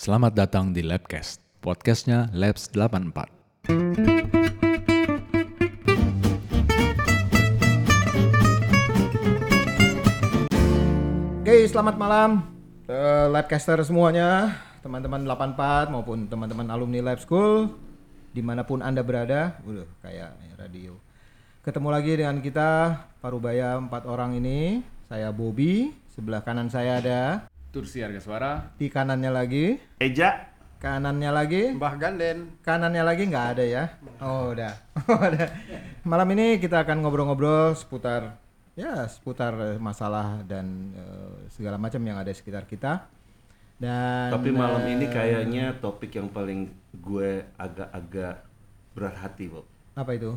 Selamat datang di Labcast, podcastnya Labs 84. Oke, selamat malam eh, Labcaster semuanya, teman-teman 84 maupun teman-teman alumni Lab School, di mana pun anda berada, udah kayak radio. Ketemu lagi dengan kita Parubaya empat orang ini, saya Bobby, sebelah kanan saya ada, Tursi Harga Suara. di kanannya lagi, Eja kanannya lagi, Mbah Ganden. kanannya lagi nggak ada ya? Oh udah, udah. Malam ini kita akan ngobrol-ngobrol seputar ya seputar eh, masalah dan eh, segala macam yang ada di sekitar kita. Dan tapi malam eh, ini kayaknya topik yang paling gue agak-agak berat hati Bob apa itu?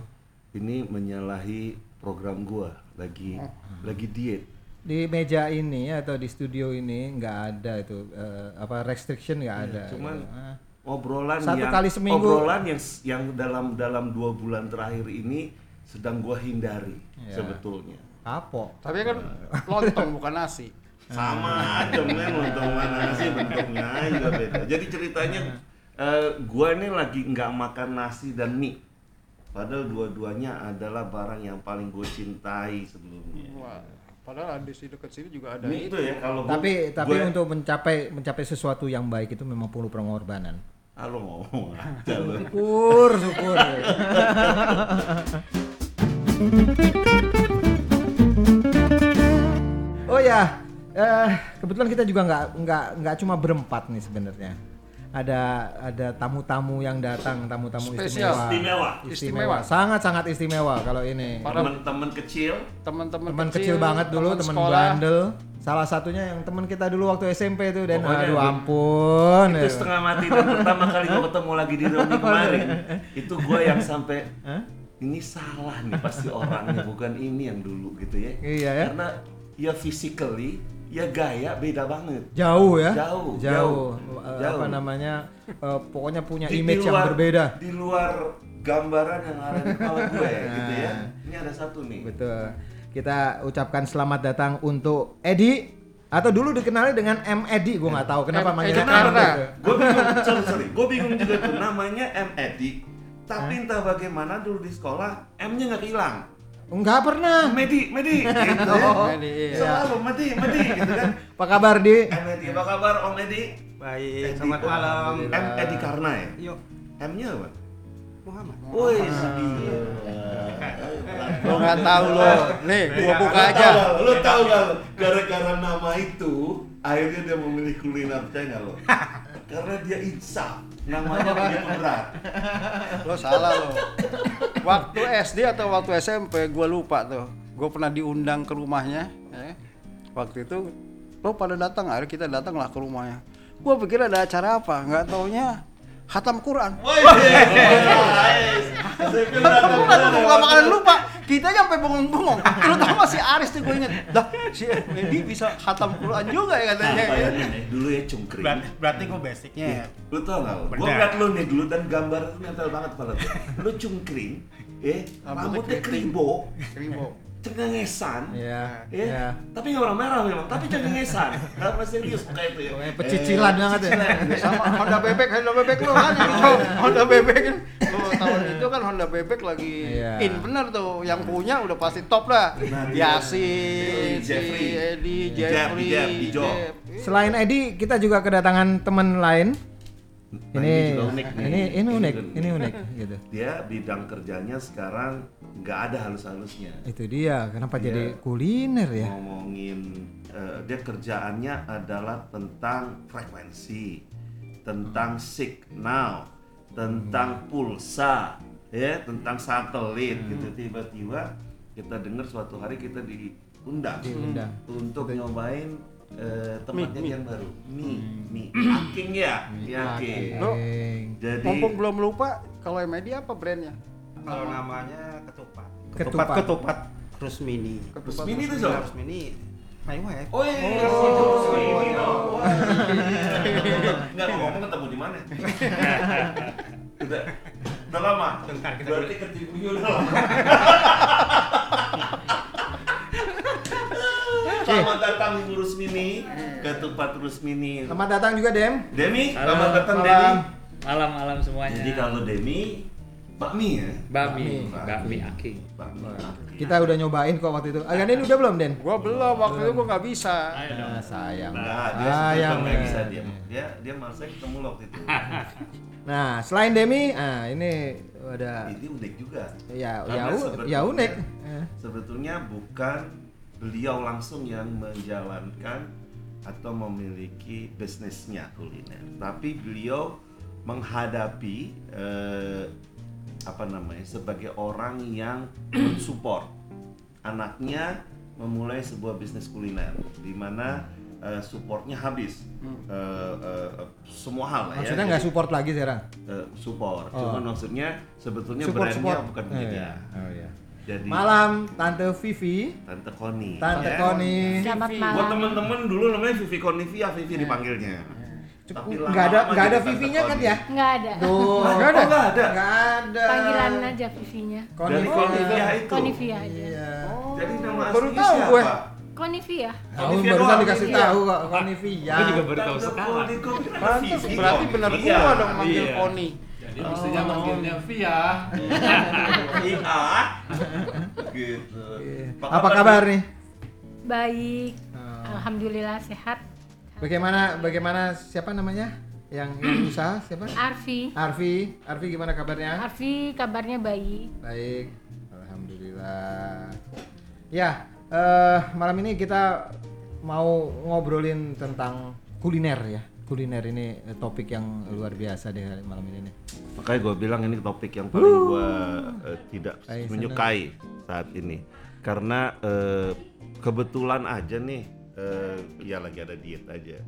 ini menyalahi program gue lagi lagi diet Di meja ini atau di studio ini nggak ada itu eh, apa restriction nggak ada. cuman Ah. obrolan Satu yang kali seminggu. obrolan yang yang dalam dalam dua bulan terakhir ini sedang gue hindari Ya. sebetulnya kapok. Tapi kan lontong bukan nasi. sama aja men untuk mana sih bentuknya juga beda jadi ceritanya eh, gua ini lagi nggak makan nasi dan mie padahal dua-duanya adalah barang yang paling gue cintai sebelumnya Wah, padahal di sini dekat sini juga ada itu ya kalau Tapi tapi gue- untuk mencapai mencapai sesuatu yang baik itu memang perlu pengorbanan. ah, lo ngomong aja Syukur, syukur. oh ya, eh, kebetulan kita juga nggak nggak nggak cuma berempat nih sebenarnya. Ada ada tamu-tamu yang datang, tamu-tamu istimewa. istimewa Istimewa. Sangat-sangat istimewa kalau ini. Teman-teman kecil teman-teman Teman kecil, banget dulu, teman bandel. Salah satunya yang teman kita dulu waktu SMP itu dan Pokoknya aduh ampun. itu setengah mati dan pertama kali gue ketemu lagi di reuni kemarin itu gue yang sampai ini salah nih pasti orangnya bukan ini yang dulu gitu ya Iya ya. karena ya physically ya gaya beda banget Jauh ya? Jauh, Jauh. jauh, Eh, jauh. Apa namanya? eh, pokoknya punya Di- di image yang luar- berbeda. di luar gambaran yang ada di kepala gue gitu ya ini ada satu nih Betul. Kita ucapkan selamat datang untuk Edi atau dulu dikenali dengan M Edi, gue nggak tahu kenapa M. manggilnya Edi M Karna. gitu. gue bingung sorry sorry gue bingung juga tuh namanya M Edi tapi entah bagaimana dulu di sekolah M-nya nggak hilang Enggak pernah. Medi Medi gitu Oh. Medi, iya. selalu Medi Medi gitu kan Apa kabar di? M Edi apa kabar Om Edi Baik, Edi, selamat malam. M Edi Karna ya Yuk, M-nya apa Muhammad. Woi, Lo nggak tahu lo. Nih, gua buka aja. Lo tahu gak? Gara-gara nama itu, akhirnya dia memilih kuliner China lo. Karena dia insaf, namanya begitu berat. Lo salah lo. Waktu SD atau waktu SMP gua lupa tuh. Gua pernah diundang ke rumahnya, ya. Waktu itu lo pada datang, akhirnya kita datanglah ke rumahnya. Gua pikir ada acara apa, nggak taunya khatam Quran. Woi, guys. Saya bilang, Bukan makanan lupa. Kita aja sampai bengong-bengong. Terutama si Aris tuh gue inget. Dah, si Edi bisa khatam Quran juga ya katanya. Ya? Dulu ya cungkring. Berarti, berarti gue basicnya ya. Lu tau gak? Gue ngeliat lu nih dulu dan gambar itu nempel banget kepala gue. Lu cungkring, eh, Rambutnya keribo, Keribo. Cengengesan, Iya. Ya, Iya. tapi nggak orang merah memang, tapi cengengesan. Nggak pernah serius kayak itu ya. Pokoknya pecicilan banget ya. Sama Honda Bebek, Honda Bebek lo kan. Honda Bebek kan. Tahun itu kan Honda Bebek lagi Iya. in bener tuh. Yang punya udah pasti top lah. Yasin, si Jeffrey. Edi, Jeffrey, Ijo. Jeb. Selain Edi, kita juga kedatangan teman lain. Nah, ini juga unik ini ini unik, juga ini unik gitu. Dia bidang kerjanya sekarang nggak ada halus-halusnya. Itu dia, kenapa Iya. jadi kuliner ya? Ngomongin eh, dia kerjaannya adalah tentang frekuensi, tentang signal, tentang pulsa, ya, tentang satelit gitu. Tiba-tiba kita dengar suatu hari kita diundang, Diundang. untuk nyobain eh, tempatnya Mie, yang baru. Mie, mie. Aking ya. Lo- Eng. Jadi Mumpung belum lupa, kalau Medi apa brandnya? Kalau namanya ketupat. Ketupat. Ketupat, ketupat Rusmini. Terus mini tuh Zul? Rusmini, my wife. Oh iya, iya, terus ini dong. Wah. Nggak ngomong ketemu di mana? Udah, udah lama. Bentar, kita Berarti ketemu udah lama. Selamat datang Ibu Rusmini ke tempat Rusmini. Selamat datang juga Dem. Demi, selamat datang Malam. Demi. Malam-malam semuanya. Jadi kalau Demi, bakmi ya? Bakmi, Bakmi. aki. Bakmi. Kita udah nyobain kok waktu itu. Agak Den udah belum Den? Gua belum waktu itu gua nggak bisa. Ah, sayang. Nah, dia sayang. sebetulnya bisa dia. Dia dia malah ketemu lo waktu itu. Nah, selain Demi, ah ini ada Ini unik juga. ya Karena ya, ya unik. Eh, Sebetulnya bukan beliau langsung yang menjalankan atau memiliki bisnisnya kuliner, tapi beliau menghadapi eh, apa namanya sebagai orang yang mensupport anaknya memulai sebuah bisnis kuliner di mana eh, supportnya habis Eh, eh, eh, semua hal lah ya. Maksudnya nggak support lagi sekarang? eh, support, Oh. cuman maksudnya sebetulnya Support brandnya support. bukan Oh, iya. Oh iya. jadi Malam Tante Vivi, Tante Koni. Tante ya. Koni. Selamat Buat malam. temen-temen dulu namanya Vivi Konivia, Vivi dipanggilnya. Tapi Nggak ada lama-lama nggak ada jadi Tante Vivinya kan ya? Nggak ada. Tuh. Nggak ada? Oh, nggak ada? Nggak ada. Panggilan aja Vivinya. Dari Konivia itu. Konivia aja. Iya. Jadi nama Baru aslinya tahu gue. Konivia. Tahu barusan dikasih iya. tahu kok Konivia. Gue juga baru tahu sekarang. Vivi berarti benar Konivia. gua dong manggil Iya. Koni. Jadi mestinya manggilnya Via. Iya. Gitu. Apa kabar nih? Baik. Oh. Alhamdulillah sehat. Bagaimana bagaimana siapa namanya? Yang yang usaha siapa? Arfi. Arfi, Arfi gimana kabarnya? Arfi kabarnya baik. Baik, alhamdulillah. Ya, eh, malam ini kita mau ngobrolin tentang kuliner ya. Kuliner ini eh, topik yang luar biasa deh malam ini nih. Makanya gue bilang ini topik yang paling gue tidak Ay, menyukai saat ini karena eh, kebetulan aja nih eh, ya lagi ada diet aja.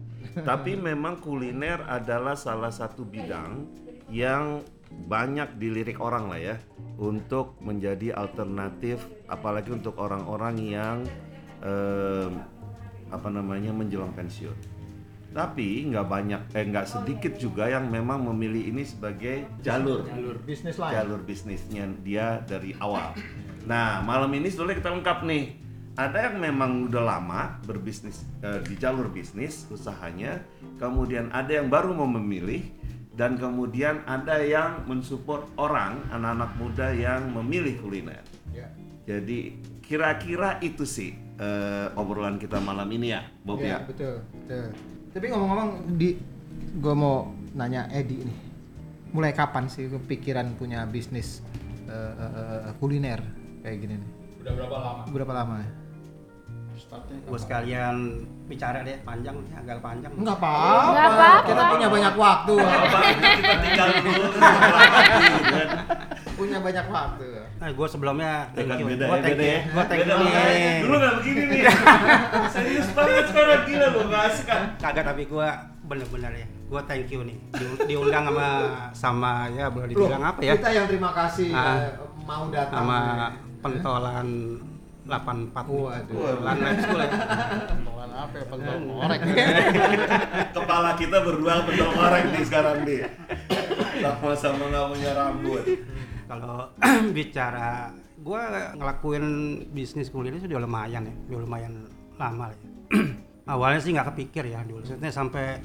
Tapi memang kuliner adalah salah satu bidang yang banyak dilirik orang lah ya untuk menjadi alternatif apalagi untuk orang-orang yang eh, apa namanya menjelang pensiun. Tapi nggak banyak, eh nggak sedikit juga yang memang memilih ini sebagai jalur Jalur bisnis lain. jalur bisnisnya dia dari awal. Nah malam ini sebetulnya kita lengkap nih. Ada yang memang udah lama berbisnis eh, di jalur bisnis usahanya, kemudian ada yang baru mau memilih, dan kemudian ada yang mensupport orang anak-anak muda yang memilih kuliner. Ya. Jadi kira-kira itu sih eh, obrolan kita malam ini ya, Bob Iya, ya. betul, betul. Tapi ngomong-ngomong di gua mau nanya Edi nih. Mulai kapan sih kepikiran punya bisnis eh, eh, eh, kuliner kayak gini nih? Udah berapa lama? Berapa lama ya? Gue sekalian bicara deh panjang nih, agak panjang. Enggak apa-apa. Kita punya banyak waktu. Kita tinggal dulu. punya banyak waktu. Nah, gue sebelumnya thank you. beda Gue ya, thank beda you. ya. Gue thank you. Dulu nggak begini nih. Serius banget sekarang gila lo nggak asik kan. Kagak tapi gue bener-bener ya. Gue thank you nih. Di- diundang sama sama ya boleh dibilang apa ya? Kita yang terima kasih Ah. eh, mau datang. Sama nih. pentolan 84 nih. Waduh. Pentolan live school ya. Pentolan apa ya? Pentol korek. Kepala kita berdua pentol korek nih sekarang nih. Sama-sama nggak punya rambut. Kalau bicara gue ngelakuin bisnis kuliner sudah lumayan ya, udah lumayan lama ya. Awalnya sih nggak kepikir ya dulu, maksudnya sampai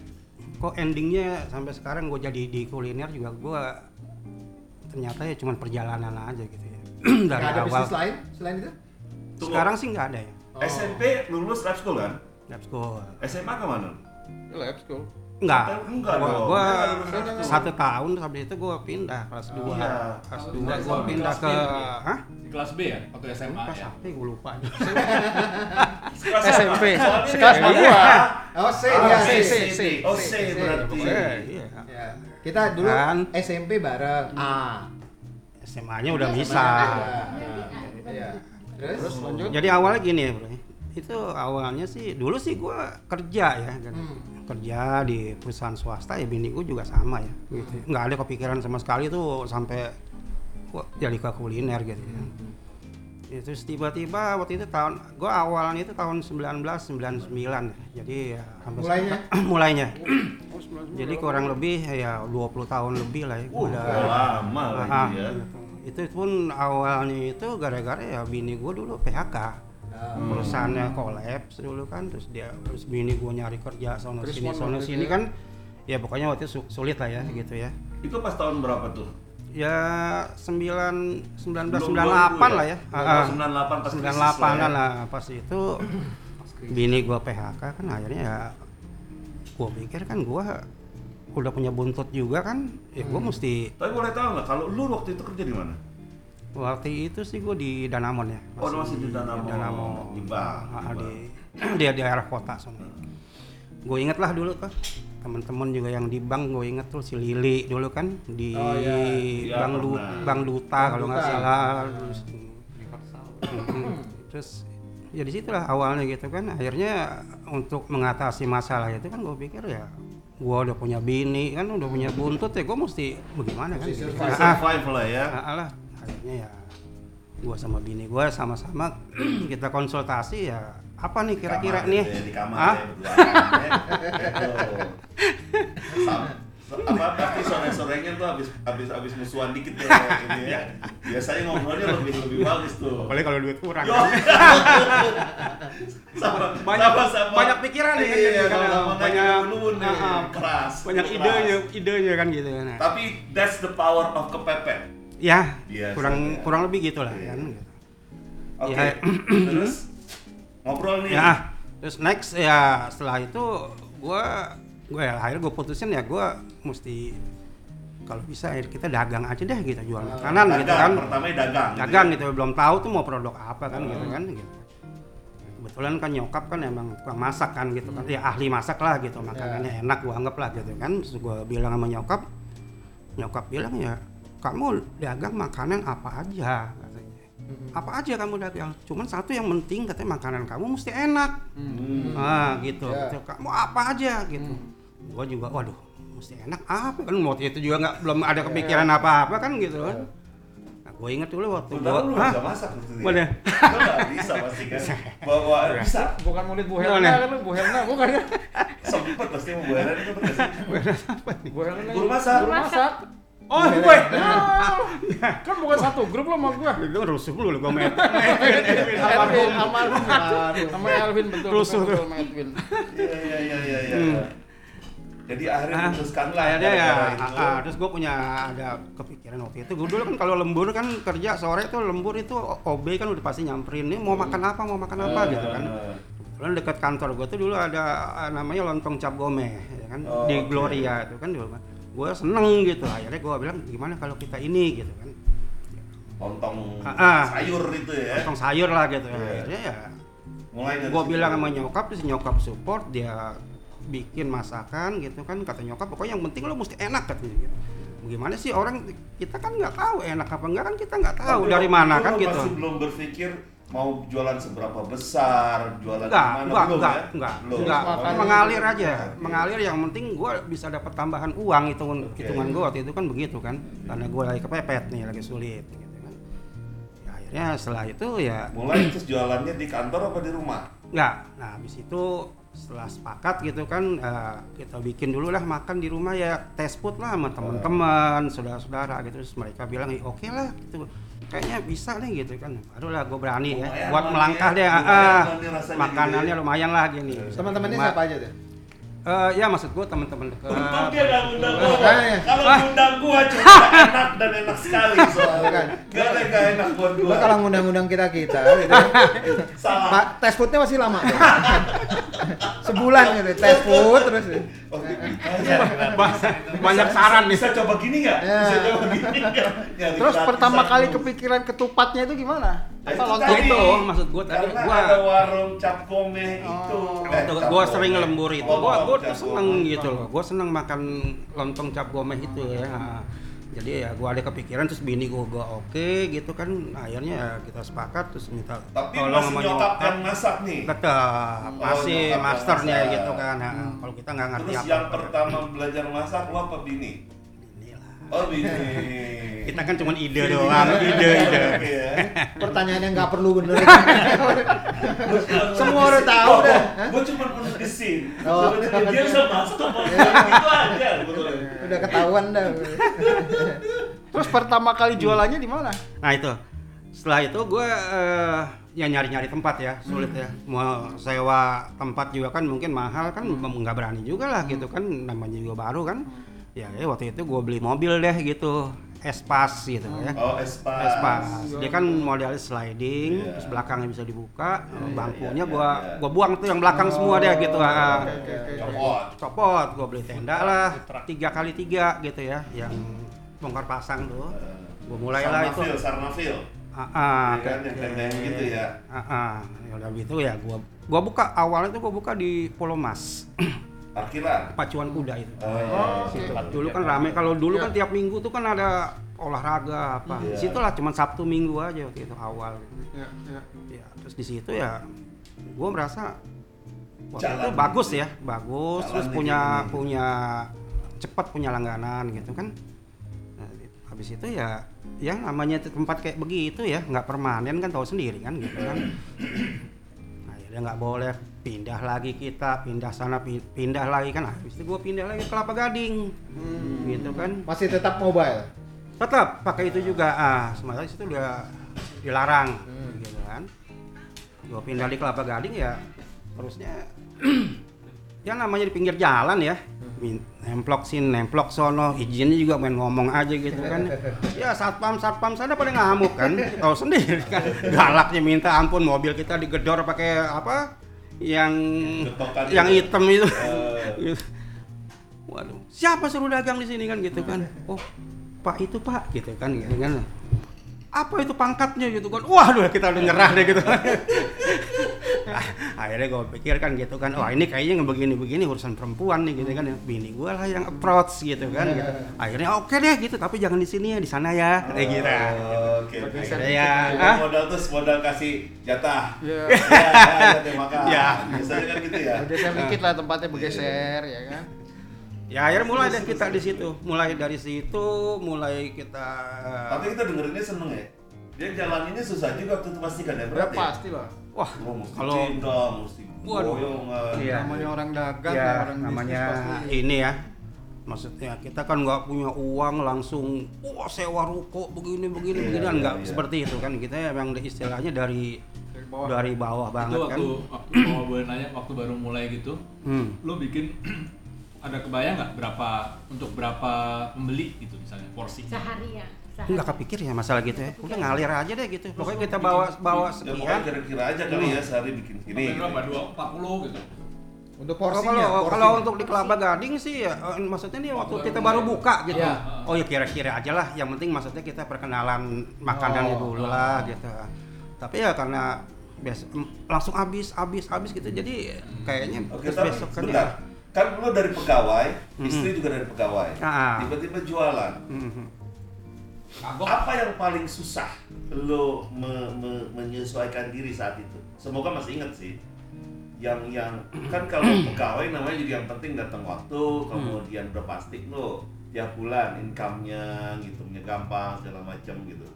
kok endingnya sampai sekarang gue jadi di kuliner juga gue ternyata ya cuma perjalanan aja gitu ya dari ada awal. bisnis lain selain itu? Tunggu. Sekarang sih nggak ada ya, SMP lulus lab school kan? lab school. SMA ke mana? Lab school. Enggak, Enggak gua, dong. gua Dia nggak lulus lab school. satu tahun habis itu gue pindah kelas 2 Iya. kelas Oh, 2 kelas gue dua, pindah kelas ke hah? Di kelas B ya? Waktu SMA Kelas ya? apa gue lupa Kelas SMP. apa? Sekelas sama gua. Oh, C dia C, C. C. Oh, C berarti. Eh, iya. Ya. Kita dulu. SMP bareng. A. SMA-nya udah bisa. Iya. Terus? lanjut. Jadi awalnya gini ya, Bro. Itu awalnya sih dulu sih gua kerja ya, kan. kerja di perusahaan swasta ya bini gue juga sama ya, gitu. Nggak ada kepikiran sama sekali tuh sampai gua jadi ke kuliner gitu. Ya. Itu terus tiba-tiba waktu itu tahun gua awalnya itu tahun 1999 ya. Jadi ya sampai Mulainya? sekarang- mulainya. Jadi kurang lebih ya 20 tahun lebih lah ya. Uh, udah lama lagi Ah, ya. gitu. Itu pun awalnya itu gara-gara ya bini gue dulu PHK. perusahaannya kolaps dulu kan terus dia terus bini gue nyari kerja sono Terus sini sono sini ya? kan ya pokoknya waktu itu su- sulit lah ya gitu ya Itu pas tahun berapa tuh? ya sembilan sembilan belas sembilan 2000 delapan ya? lah ya Ah, ah. 98 pas sembilan krisis lah delapan ya. lah pas itu bini gue PHK kan akhirnya ya gue pikir kan gue udah punya buntut juga kan ya gue mesti Tapi boleh tahu nggak kalau lu waktu itu kerja di mana? waktu itu sih gue di Danamon ya Oh, masih di Danamon. Danamon. Di bank. Ah, di di daerah kota sana gue inget lah dulu tuh teman-teman juga yang di bank gue inget tuh si Lili dulu kan di Oh, iya. Iya, bank, Du- bank duta Bank kalau nggak salah terus terus ya di situlah awalnya gitu kan akhirnya untuk mengatasi masalah itu kan gue pikir ya gue udah punya bini kan udah punya buntut ya gue mesti bagaimana kan gitu. survive. Ah, ah. Survive lah ya. Nah, lah akhirnya ya gua sama bini gua sama-sama kita konsultasi ya apa nih kira-kira nih di kamar ya ya. Apa pasti sore-sorenya tuh habis habis habis musuhan dikit ya ini ya. Biasanya ngobrolnya lebih lebih bagus tuh. Apalagi kalau duit kurang Yo. sama, Banyak- sama, sama. banyak pikiran nih kan Iya, kan, sama banyak- nih, ah, ah. keras. banyak keras. idenya idenya kan gitu nah. Tapi that's the power of kepepet. ya Biasa, kurang ya. kurang lebih gitulah Iya. kan gitu. Oke. Ya. Terus ngobrol nih. ya terus next ya setelah itu gua gue ya akhirnya gue putusin ya gua mesti kalau bisa ya kita dagang aja deh gitu jual makanan Dagang, gitu kan. Pertama dagang. gitu dagang ya. gitu belum tahu tuh mau produk apa kan gitu Hmm. kan gitu. Kebetulan kan nyokap kan emang tukang masak kan gitu kan. Ya ahli masak lah gitu makanannya enak gua anggap lah gitu kan. Terus gua bilang sama nyokap nyokap bilang ya kamu dagang makanan apa aja? katanya. Apa aja kamu dagang? Cuman satu yang penting katanya makanan kamu mesti enak. Hmm. ah gitu. Ya. Gitu, kamu apa aja gitu gua juga waduh mesti enak apa kan waktu itu juga nggak belum ada kepikiran apa-apa kan gitu kan nah, gue inget dulu waktu lu Hah? bisa masak gitu ya. Lu nggak bisa pasti kan. Bawa bisa. Bukan murid Bu Helena Helena kan lu Bu Helena bukan ya? Sempet pasti mau bayaran itu betul nggak sih? Bu Helena. Guru masak. Guru masak. oh gue Kan bukan satu grup lo sama gua. itu rusuh dulu gue main Edwin, Almarhum. Sama Elvin betul. Rusuh betul, tuh. sama Edwin. Iya iya iya iya. Iya. Hmm. Jadi akhirnya Ah, putuskan lah akhirnya ya itu. ah, ah, terus gue punya ada kepikiran waktu itu gue dulu kan kalau lembur kan kerja sore tuh lembur itu OB kan udah pasti nyamperin nih mau makan apa mau makan apa gitu kan Eh, Kebetulan dekat kantor gue tuh dulu ada ah, namanya lontong cap gome ya kan Oh, di. Gloria itu kan dulu kan gue seneng gitu akhirnya gue bilang gimana kalau kita ini gitu kan Lontong Ah, ah. sayur itu ya. lontong sayur lah gitu Iya. akhirnya ya Mulai gue bilang sama nyokap terus nyokap support dia bikin masakan gitu kan kata nyokap pokoknya yang penting lo mesti enak katanya gitu. Bagaimana sih orang kita kan nggak tahu enak apa enggak kan kita nggak tahu Tapi dari waktu mana itu kan lo gitu. Masih belum berpikir mau jualan seberapa besar, jualan Enggak, di mana enggak, belum enggak, ya? enggak, Belum. enggak, Makan mengalir itu. aja, Oke. mengalir yang penting gue bisa dapat tambahan uang hitungan Oke. hitungan gue waktu itu kan begitu kan, karena gue lagi kepepet nih, lagi sulit gitu kan. Ya, akhirnya setelah itu ya Mulai terus jualannya di kantor apa di rumah? Enggak. Nah, habis itu setelah sepakat gitu kan eh, kita bikin dulu lah makan di rumah ya test food lah sama teman-teman, saudara-saudara gitu terus mereka bilang "Eh, oke lah gitu. Kayaknya bisa nih gitu kan. Barulah gue berani ya Lumayan buat lah melangkah nih deh. ya. ah, makanannya gitu ya. lumayan lah gini. Teman-temannya siapa aja tuh? Eh, ya maksud gue teman-teman dekat. Untung dia nggak ngundang gua. Kalau Ah. ngundang gua cuma enak dan enak sekali soalnya. Kan. Gak ada nggak enak buat gua. Gua kalau ngundang-undang kita kita gitu. Salah. Pak, tes foodnya masih lama. tuh. Sebulan gitu, tes food terus. Oh, bisa. banyak saran nih. Bisa coba gini nggak? Ya. Bisa coba gini nggak? Terus pertama kali terus. kepikiran ketupatnya itu gimana? Nah, Apa itu lontong tadi. itu maksud gua tadi, Karena gua- ada warung cap gomeh itu. Eh, gue sering lembur itu, Oh, gue gue cap tuh seneng gomeh. gitu loh. Gue seneng makan lontong cap gomeh itu ya. Jadi ya gue ada kepikiran terus bini gue gue oke gitu kan. Akhirnya ya kita sepakat terus minta Tapi tolong masih nyokap yang masak nih. Tetap Oh, masih masternya masak. gitu kan. Nah, Kalau kita nggak ngerti Terus apa. yang pertama belajar masak lo apa bini? Oh. Kita kan cuma ide doang, ide ide. Iya. Pertanyaan yang nggak perlu bener. Semua udah tahu dah. Hah? Gue cuma menegesin. Oh. Dia bisa enggak, gitu aja. Udah ketahuan dah. Terus pertama kali jualannya di mana? Nah itu setelah itu gue ya nyari-nyari tempat ya sulit ya mau sewa tempat juga kan mungkin mahal kan nggak berani juga lah gitu kan namanya juga baru kan ya, ya waktu itu gue beli mobil deh gitu Espas gitu ya Oh, Espas. Espas dia kan model sliding Iya. terus belakangnya bisa dibuka Iya, bangkunya iya, gua iya. gua buang tuh yang belakang semua deh gitu ah. Copot. copot gua beli tenda lah tiga kali tiga gitu ya yang bongkar pasang tuh gua mulai lah itu Sarnafil, Sarnafil. ah, ah, Iya kan, yang tenda yang gitu ya. ah, ah. ya udah gitu ya gua gua buka awalnya tuh gua buka di Pulau Mas Parkiran. pacuan kuda itu Oh, Situ. dulu kan rame kalau dulu kan tiap minggu tuh kan ada olahraga apa Iya. di situ lah cuma sabtu minggu aja waktu itu awal Ya, ya. ya terus di situ ya gue merasa waktu Jalan. itu bagus ya bagus Jalan terus punya gini. punya cepat punya langganan gitu kan Nah, habis itu ya ya namanya tempat kayak begitu ya nggak permanen kan tahu sendiri kan gitu kan akhirnya nggak boleh pindah lagi kita pindah sana pi- pindah lagi kan. Habis itu gue pindah lagi ke Kelapa Gading. Gitu kan. Masih tetap mobile. tetap pakai itu juga. Ah sementara itu udah dilarang. Gitu kan. Gua pindah di kelapa gading ya terusnya ya namanya di pinggir jalan ya. Min- nemplok sini nemplok sono izinnya juga main ngomong aja gitu kan. Ya satpam satpam sana pada ngamuk kan tahu sendiri kan. Galaknya minta ampun mobil kita digedor pakai apa yang Getokan yang itu. hitam itu Eh. Gitu. Waduh, siapa suruh dagang di sini kan gitu kan? Oh, Pak itu Pak gitu kan gitu kan. Apa itu pangkatnya gitu kan? Waduh, kita udah nyerah deh gitu. Akhirnya gue pikir kan gitu kan, wah ini kayaknya begini-begini urusan perempuan nih gitu kan. Bini gue lah yang approach gitu kan. Gitu. Akhirnya oke deh gitu, tapi jangan di sini ya, di sana ya. Kayak gitu. Oke. Akhirnya ya, Jadi ah, modal terus modal kasih jatah. Ya. Ya, ya, terima kasih. Ya. Biasanya kan gitu ya. Bergeser dikit lah tempatnya bergeser ya kan. ya akhirnya mulai deh kita di situ. Mulai dari situ, mulai kita Tapi kita dengerinnya seneng ya. Dia jalaninnya susah juga waktu itu pasti kan ya Ya berat ya. pasti lah. Wah, Oh, kalau cinta, mesti Waduh. goyongan. Iya. Namanya orang dagang, ya orang namanya ini ya maksudnya kita kan nggak punya uang langsung wah sewa ruko begini begini Iya, begini iya, nggak iya. seperti itu kan kita emang istilahnya dari Dari bawah. dari bawah itu banget kan waktu waktu mau boleh nanya waktu baru mulai gitu hmm. lo bikin ada kebayang nggak berapa untuk berapa pembeli gitu misalnya porsi Sehari ya. Sehari. nggak kepikir ya masalah gitu ya udah ngalir aja deh gitu pokoknya kita bawa bawa Ya sekian kira-kira aja kali ya sehari bikin ini. Berapa dua empat puluh gitu Untuk porsinya. kalau porsinya. kalau untuk di Kelapa Gading sih ya eh, maksudnya nih waktu kita baru buka gitu. Iya. Oh ya kira-kira aja lah. Yang penting maksudnya kita perkenalan makanannya Oh. dulu lah gitu. Tapi ya karena biasa langsung habis habis habis gitu. Jadi kayaknya Oke, terus tapi besok kan sebentar. Kan lu dari pegawai, istri juga dari pegawai. Ah. Tiba-tiba jualan. Mhm. Kagok Apa yang paling susah lo me- me- menyesuaikan diri saat itu? Semoga masih ingat sih. Yang yang kan kalau pegawai namanya juga yang penting datang waktu, kemudian udah pasti lo tiap bulan income-nya, ngitungnya gampang segala macam gitu.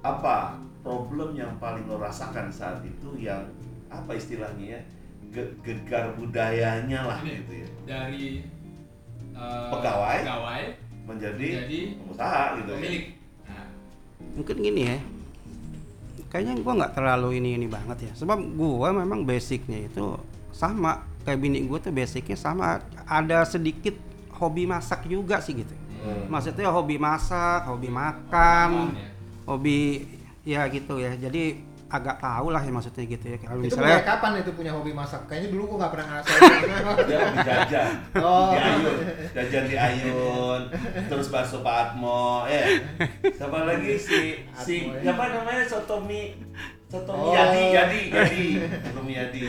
Apa problem yang paling lo rasakan saat itu yang apa istilahnya ya? Ge- gegar budayanya lah Ini. gitu ya. dari eh, Pegawai. pegawai Menjadi Jadi pengusaha gitu ya. pemilik nah, Mungkin gini ya. Kayaknya gua nggak terlalu ini ini banget ya. Sebab gua memang basicnya itu sama kayak bini gua tuh basicnya sama. Ada sedikit hobi masak juga sih gitu. Hmm. Maksudnya hobi masak, hobi makan, ya. hobi ya gitu ya. Jadi agak tahu lah ya maksudnya gitu ya. Kalau Itu mulai misalnya kapan itu punya hobi masak? Kayaknya dulu gua nggak pernah ngerasain. Dia hobi jajan. Oh. Di Ayun. Jajan di Ayun. Terus bakso Pak Atmo. Eh. Siapa lagi si si Atmo, ya. siapa namanya Sotomi Sotomi Oh. Yadi Yadi Yadi. Sotomi Yadi.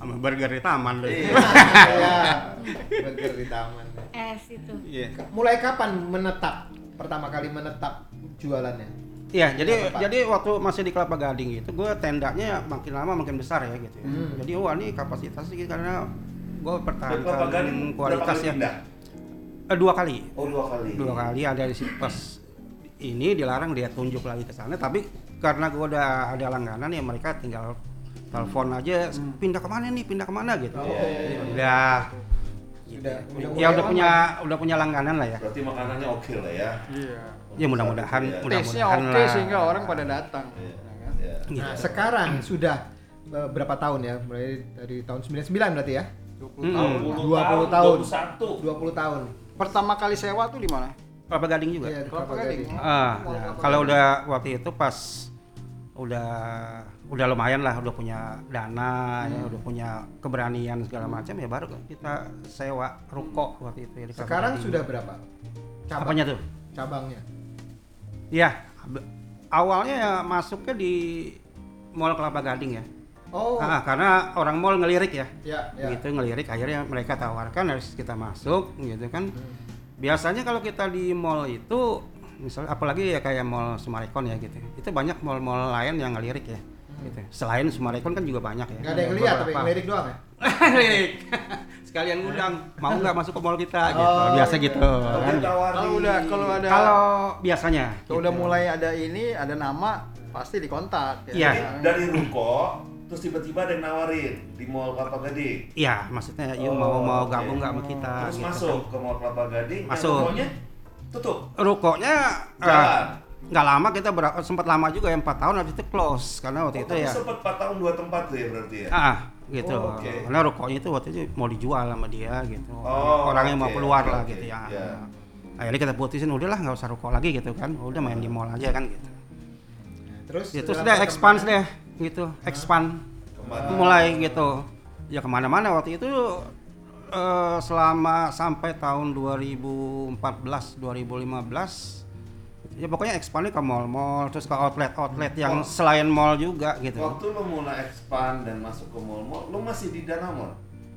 sama burger di taman deh. Iya. Iya. Burger di taman. Es itu. Iya. Mulai kapan menetap? Pertama kali menetap jualannya? Iya, jadi Tempat. jadi waktu masih di Kelapa Gading itu gue tendanya makin lama makin besar ya gitu. ya. Hmm. Jadi wah ini kapasitasnya karena gue Kelapa pertahankan kualitas kali ya. pindah? Eh, dua kali. Oh dua kali. Dua kali ada di situ pas ini dilarang dia tunjuk lagi ke sana tapi karena gue udah ada langganan ya mereka tinggal telepon aja pindah ke mana nih pindah ke mana gitu. Oh. Udah Udah, udah ya udah punya udah punya langganan lah ya. Berarti makanannya oke lah ya. Iya. Ya mudah-mudahan Iya. mudah- Taste-nya mudahan oke lah. sehingga orang pada datang. Iya. ya kan? Iya. Nah, sekarang sudah eh, berapa tahun ya? Mulai dari tahun 99 berarti ya? 20 tahun. 20 tahun. 21. 20 tahun. Pertama kali sewa tuh di mana? Kelapa Gading juga. Iya, di Kelapa Kelapa Gading. Gading. Ah, nah, kalau udah waktu itu pas udah udah lumayan lah udah punya dana ya Hmm. udah punya keberanian segala macam ya baru kita sewa ruko waktu itu ya di Kelapa Sekarang Gading. sudah berapa? Cabang, apanya tuh cabangnya. Iya, awalnya ya masuknya di Mall Kelapa Gading ya. Oh, Ah, karena orang mall ngelirik ya. ya, ya. Gitu ngelirik akhirnya mereka tawarkan harus kita masuk gitu kan. Hmm. Biasanya kalau kita di mall itu misalnya apalagi ya kayak mall Sumarekon ya gitu. Itu banyak mall-mall lain yang ngelirik ya. Gitu. Selain Sumarekon kan juga banyak ya. Nggak ada yang lihat tapi ngelirik doang ya? ngelirik. Sekalian ngundang, mau nggak masuk ke mall kita gitu. Oh, Biasa iya. gitu Tapi kan. Kalau udah kalau ada Kalau biasanya kalau gitu. udah mulai ada ini, ada nama pasti dikontak Iya. Jadi dari ruko terus tiba-tiba ada yang nawarin di Mall Kelapa Gading. Iya, maksudnya yuk Oh, mau mau gabung nggak sama kita Terus gitu masuk kan. ke Mall Kelapa Gading. yang Masuk. rukonya tutup. Rukonya eh, Jalan. Nggak lama kita sempat lama juga ya 4 tahun habis itu close karena waktu Oh, itu ya. sempat 4 tahun dua tempat tuh ya berarti ya. ah gitu. Oh, oke. karena rukonya itu waktu itu mau dijual sama dia gitu. Oh, orang yang mau keluar oke, lah oke, gitu ya. iya. akhirnya kita putusin udahlah nggak usah ruko lagi gitu kan. Udah main di mall aja kan gitu. Terus terus dalam deh expand deh gitu. Expand. Ke mana? mulai gitu. Ya ke mana-mana. Waktu itu eh, selama sampai tahun 2014 2015 ya pokoknya expandnya ke mall-mall terus ke outlet-outlet yang Oh. selain mall juga gitu Waktu lo mulai expand dan masuk ke mall-mall, lo masih di Danamon?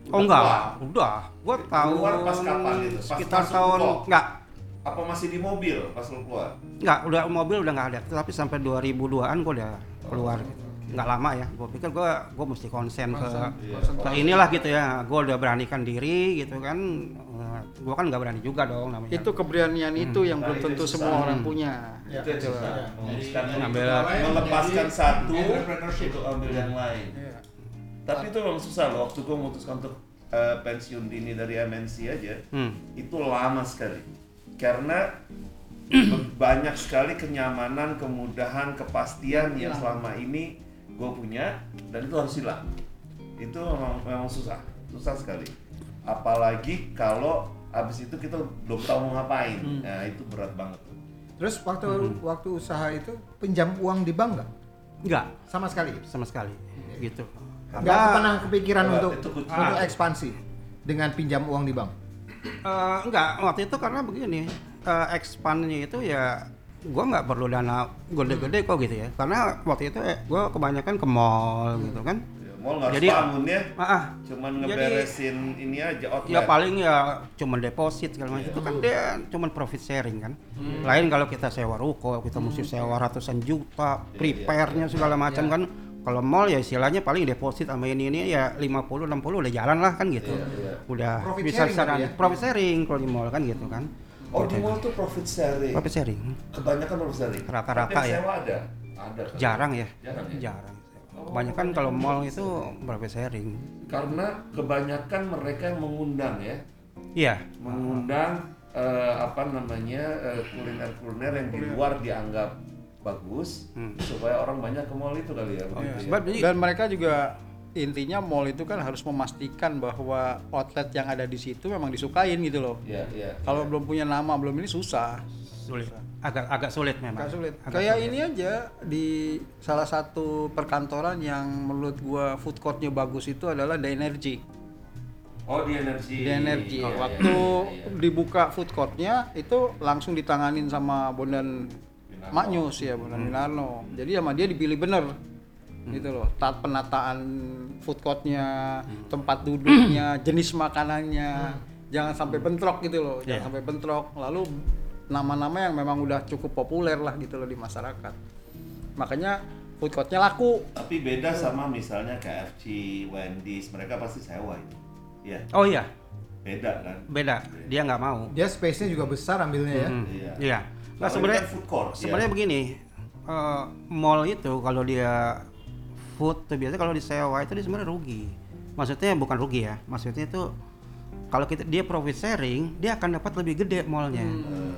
oh enggak udah gua tahun Keluar pas kapan itu? Pas sekitar tahun ruko? enggak Apa masih di mobil pas lo keluar? enggak udah mobil udah nggak ada tapi sampai 2002an gua udah keluar gitu. Nggak lama ya gua pikir gua gua mesti konsen ke Iya. ke inilah gitu ya gue udah beranikan diri gitu kan gue kan nggak berani juga dong namanya itu keberanian itu yang Nah, belum itu tentu susah. semua orang Hmm. punya. Ya, itu yang susah. Memutuskan Ngambil- melepaskan satu untuk ambil yang lain. Iya. Tapi itu memang susah loh. Waktu gue memutuskan untuk eh, pensiun dini dari MNC aja, hmm. itu lama sekali. Karena banyak sekali kenyamanan, kemudahan, kepastian yang selama ini gue punya dan itu harus hilang. Itu memang, memang susah, susah sekali. Apalagi kalau abis itu kita belum tahu mau ngapain, nah itu berat banget. tuh. Terus waktu Hmm. waktu usaha itu pinjam uang di bank nggak? nggak Sama sekali. sama sekali gitu Nggak pernah kepikiran Nggak, untuk itu untuk Ah. ekspansi dengan pinjam uang di bank. Eh, enggak waktu itu karena begini eh, expandnya itu ya gua nggak perlu dana gede-gede kok gitu ya. Karena waktu itu eh, gua kebanyakan ke mall gitu kan. Ya, mall nggak Jadi- bangun ya, ah, ah, cuman Jadi- ngeberesin ini aja outlet. ya paling ya cuman deposit segala macam. Itu kan dia cuman profit sharing kan. Lain kalau kita sewa ruko kita mesti sewa ratusan juta prepare-nya segala macam kan. Kalau mall ya istilahnya paling deposit sama ini ini ya 50 60 udah jalan lah kan gitu. Udah Profit bisa sharing tapi ya? profit sharing kalau di mall kan gitu kan Oh di mall tuh profit sharing. profit sharing Kebanyakan profit sharing. Rata-rata ya. sewa ada. Ada. kan? jarang ya Jarang ya? jarang kebanyakan kalau mall itu profit sharing Karena kebanyakan mereka yang mengundang ya, iya mengundang eh, apa namanya eh, kuliner-kuliner yang di luar dianggap bagus Hmm. supaya orang banyak ke mall itu kali ya. Oh, begitu ya. Dan mereka juga intinya mall itu kan harus memastikan bahwa outlet yang ada di situ memang disukain gitu loh. Iya, iya. Kalau belum punya nama belum ini susah. sulit agak agak sulit memang Agak sulit. Agak Kayak sulit. ini aja di salah satu perkantoran yang menurut gua food courtnya bagus itu adalah The Energy. Oh di energi. The Energy. Iya, Waktu iya, iya. dibuka food courtnya itu langsung ditanganin sama Bondan. Maknyus ya Bondan Winarno. Jadi sama dia dipilih bener gitu loh. Tat penataan food courtnya, tempat duduknya, jenis makanannya, jangan sampai bentrok gitu loh, Iya. jangan sampai bentrok. Lalu nama-nama yang memang udah cukup populer lah gitu loh di masyarakat. Makanya food courtnya laku. Tapi beda sama misalnya KFC, Wendy's, mereka pasti sewa itu. Iya, oh iya beda kan. beda dia nggak mau Dia space-nya juga besar ambilnya ya. Hmm, Iya. iya Kalau nah sebenarnya kan food court, sebenarnya iya. begini eh, mall itu kalau dia food tuh biasanya kalau disewa itu dia sebenarnya rugi. Maksudnya bukan rugi ya maksudnya itu kalau kita dia profit sharing dia akan dapat lebih gede mallnya.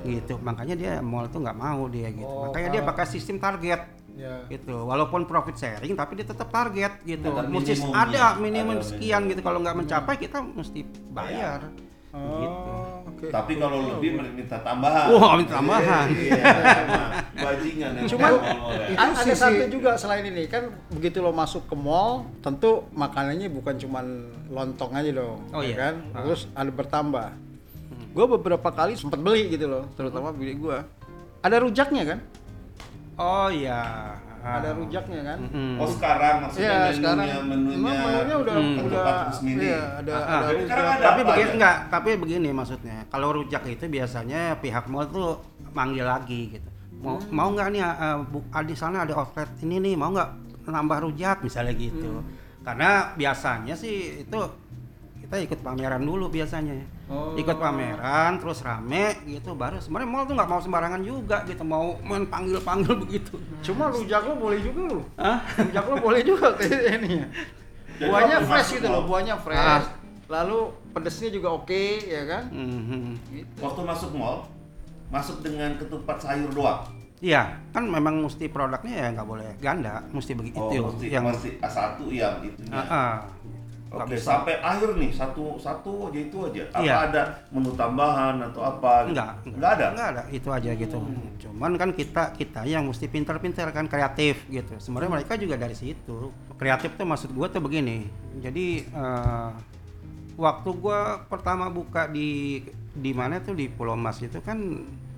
Gitu makanya dia mall tuh nggak mau dia gitu. Oh, makanya dia kalau- pakai sistem target. Ya. gitu walaupun profit sharing tapi dia tetap target gitu. Ada mesti ada minimum Ada sekian gitu. Kalau nggak Hmm. mencapai kita mesti bayar. Gitu. Oh, oke. Tapi kalau lebih minta tambahan. Wah, minta tambahan. Iya, emang. bajingan ya. Cuman mall-mall ya. Ada sisi- satu juga selain ini kan begitu lo masuk ke mall tentu makanannya bukan cuman lontong aja dong Oh, ya iya. kan terus ada bertambah gue beberapa kali sempat beli gitu loh terutama beli gue ada rujaknya kan oh iya ada rujaknya kan. Oh sekarang maksudnya Iya menunya, sekarang menunya, Memang menunya udah Hmm. udah iya, ada Ah, ada rujak. ada tapi begini aja? enggak tapi begini maksudnya kalau rujak itu biasanya pihak mall tuh manggil lagi gitu mau Hmm. mau nggak nih uh, bu, ah, di sana ada outlet ini nih mau nggak nambah rujak misalnya gitu Hmm. karena biasanya sih itu kita ikut pameran dulu biasanya Oh. ikut pameran terus rame gitu baru sebenarnya mall tuh nggak mau sembarangan juga gitu mau main panggil panggil begitu Cuma rujak lo boleh juga lo. Hah? Rujak lo boleh juga kayak ini ya. Jadi Buahnya fresh gitu loh, buahnya fresh. Ah. Lalu pedesnya juga oke ya kan? Mhm. Waktu masuk mall, masuk dengan ketupat sayur doang. Iya, kan memang mesti produknya ya nggak boleh ganda, mesti begitu Oh, mesti, yang mesti A1 yang itunya. Ah, Oke, bisa. sampai akhir nih satu satu aja itu aja. Apa Iya. ada menu tambahan atau apa? gitu? Enggak, Enggak ada. Enggak ada, itu aja gitu. Cuman kan kita kita yang mesti pintar-pintar kan kreatif gitu. Sebenarnya mereka juga dari situ. Kreatif tuh maksud gua tuh begini. Jadi eh, waktu gua pertama buka di di mana tuh di Pulau Mas itu kan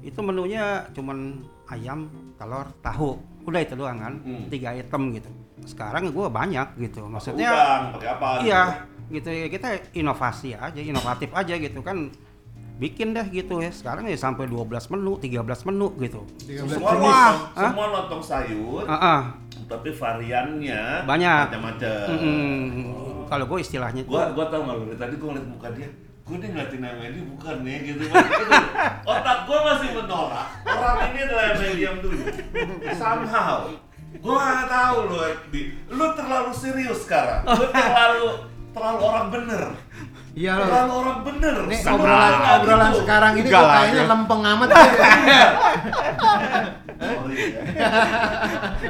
itu menunya cuman ayam, telur, tahu. Udah itu doang kan, Hmm. tiga item gitu. Sekarang gua banyak gitu. Maksudnya Udang, pakai apa? Iya, gitu ya kita inovasi aja, inovatif aja gitu kan. Bikin deh gitu ya. Sekarang ya sampai 12 menu, 13 menu gitu. Gitu. Semua Wah, lontong, hah? semua lontong sayur, Ah, ah. tapi variannya Banyak. macam-macam. Mm-mm. Kalau gue istilahnya Gua gua tau nggak tadi gua ngeliat muka dia, gua nih ngeliatin Emily bukan nih gitu. Gitu. Otak gua masih menolak. Orang ini adalah Emily yang dulu. Somehow. Gua nggak tahu lu Di. Lu terlalu serius sekarang. Lu terlalu terlalu orang bener. Iya loh. Terlalu orang bener. Ini Semua obrolan nggak obrolan gitu. sekarang ini kok kayaknya ya. lempeng amat gitu. Ya.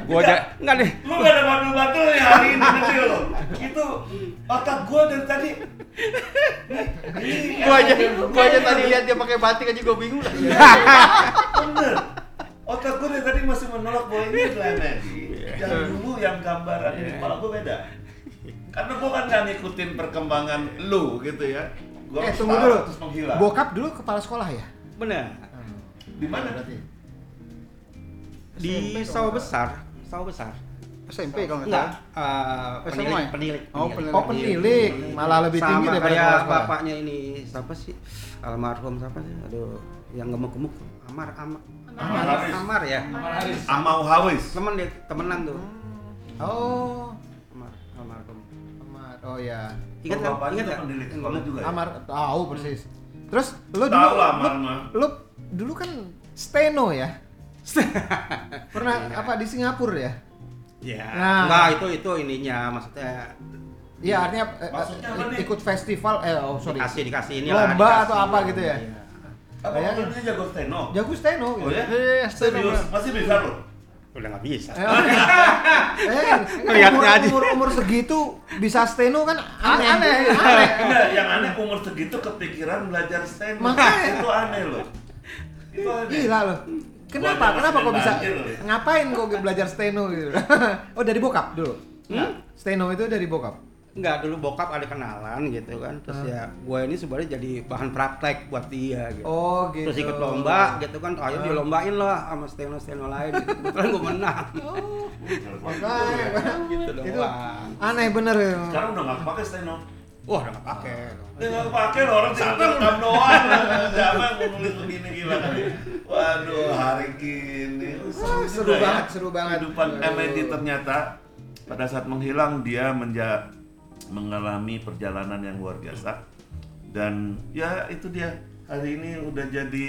gua aja enggak deh. Lu gak ada bandul-bandulnya hari ini nanti lo. Itu otak gua dari tadi. Gua aja gua aja tadi lihat dia pakai batik aja gua bingung lah. Bener. Otak gue dari tadi masih menolak bahwa ini adalah Medi. Yang dulu yang gambaran di kepala gue beda. Karena gue kan gak ngikutin perkembangan lu gitu ya. Gua Eh tunggu dulu. Terus menghilang. Bokap dulu kepala sekolah ya? Bener. Di mana? Berarti. Di sawah besar, sawah besar. SMP kalau nggak Enggak, salah. eh, SMA ya? penilik, penilik. Oh, penilik. Oh penilik, malah lebih Sama tinggi daripada kayak kepala sekolah. bapaknya ini siapa sih? Almarhum siapa sih? Aduh, yang gemuk-gemuk. Amar, Amar. Amar Haris. Amar ya. Amau Hawis. Temen dia, temenan tuh. Oh, Amar, almarhum. Amar. Oh ya. Ingat Oh, kan? Ingat pendidik sekolah juga ya? Amar tahu persis. Terus lu dulu lah lu, Amar lu dulu kan steno ya? Pernah apa di Singapura ya? Ya. Nah. Enggak, itu itu ininya maksudnya Iya artinya eh, eh, nih? ikut festival eh oh sorry. dikasih dikasih ini Lomba atau apa gitu ya? Apa Bayangin. maksudnya jago steno? Jago steno Oh ya? Eh, steno, Serius? Masih bisa lo? Udah nggak bisa. Eh, eh, Kelihatannya umur, aja. umur umur segitu bisa steno kan aneh. Aneh. aneh. Enggak, yang aneh umur segitu kepikiran belajar steno. Makanya. Itu aneh loh. Itu aneh. Gila loh. Kenapa? Kenapa kok bisa ngapain kok belajar steno gitu? oh dari bokap dulu. Hmm? Steno itu dari bokap. Enggak, dulu bokap ada kenalan gitu kan. Terus ya gue ini sebenarnya jadi bahan praktek buat dia gitu. Oh gitu. Terus ikut lomba gitu kan, ayo dilombain lah sama steno-steno lain gitu. Kebetulan gue menang. Makanya, gitu itu doang. aneh bener ya. Sekarang udah nggak pakai steno. Wah, udah nggak pakai. Dia nggak pakai loh orang tinggal rekam doang. Zaman mau nulis begini gila kali. Waduh hari gini. Wah, seru juga ya. banget, seru banget. Kehidupan. MND ternyata pada saat menghilang dia menja mengalami perjalanan yang luar biasa dan ya itu dia hari ini udah jadi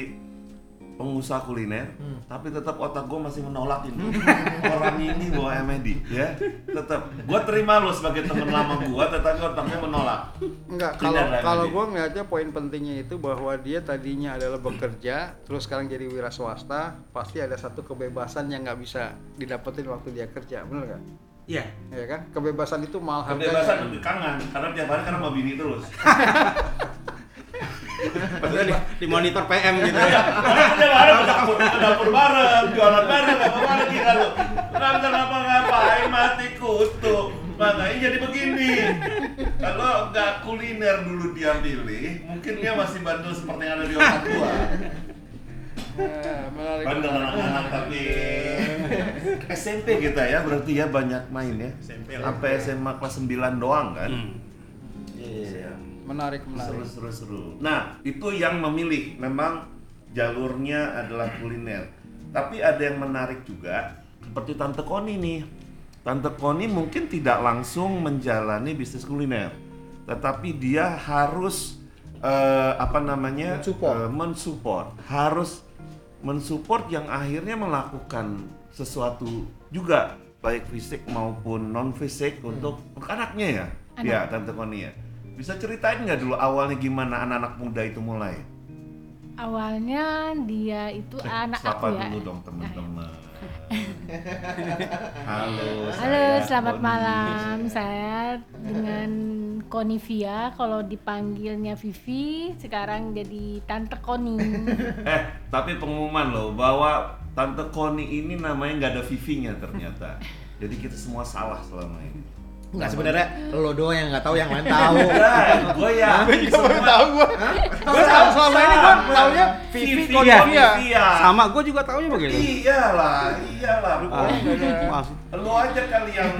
pengusaha kuliner, Hmm. tapi tetap otak gue masih menolak ini orang ini bawa Emedi, ya. Tetap, gue terima lo sebagai teman lama gue, tetapi otaknya menolak. Enggak, kalau kalau gue ngeliatnya poin pentingnya itu bahwa dia tadinya adalah bekerja, terus sekarang jadi wira swasta, pasti ada satu kebebasan yang nggak bisa didapetin waktu dia kerja, bener nggak? Iya. Ya kan? Kebebasan itu mahal Kebebasan harganya. lebih kangen, karena tiap hari kan sama bini terus. Padahal di, di monitor PM gitu ya. Karena tiap hari ke dapur, ke dapur bareng, jualan bareng, apa apa lagi kan lo. Nggak bisa ngapa-ngapain, mati kutu. Makanya jadi begini. Kalau nggak kuliner dulu dia pilih, mungkin dia masih bandel seperti yang ada di otak gua. Ya. Bandel anak-anak tapi SMP kita ya, berarti ya banyak main ya. SMP. Sampai SMA kelas 9 doang kan? Hmm. Iya. Menarik, menarik. Seru seru seru. Nah, itu yang memilih memang jalurnya adalah kuliner. Tapi ada yang menarik juga seperti Tante Koni nih. Tante Koni mungkin tidak langsung menjalani bisnis kuliner, tetapi dia harus eh, apa namanya Mensupport. eh, mensupport, harus mensupport yang akhirnya melakukan sesuatu juga baik fisik maupun non fisik untuk anaknya ya, Anak. ya Tante Koni ya. Bisa ceritain nggak dulu awalnya gimana anak-anak muda itu mulai? Awalnya dia itu anak Sapa aku ya. dulu dong teman-teman. Halo. Halo, selamat Koni. malam. Saya dengan Konivia, kalau dipanggilnya Vivi, sekarang jadi Tante Koni. Eh, tapi pengumuman loh bahwa Tante Koni ini namanya nggak ada Vivinya ternyata. Jadi kita semua salah selama ini. Enggak sebenarnya lo doang yang nggak tahu yang lain tahu. Ya, gue ya. Baru tahu gua. Gua tahu selama ini gua taunya Vivi Vivi Konivia. Konivia. Sama gue juga taunya begitu. Iyalah, iyalah. Ah, Rupanya maaf. Lo aja kali yang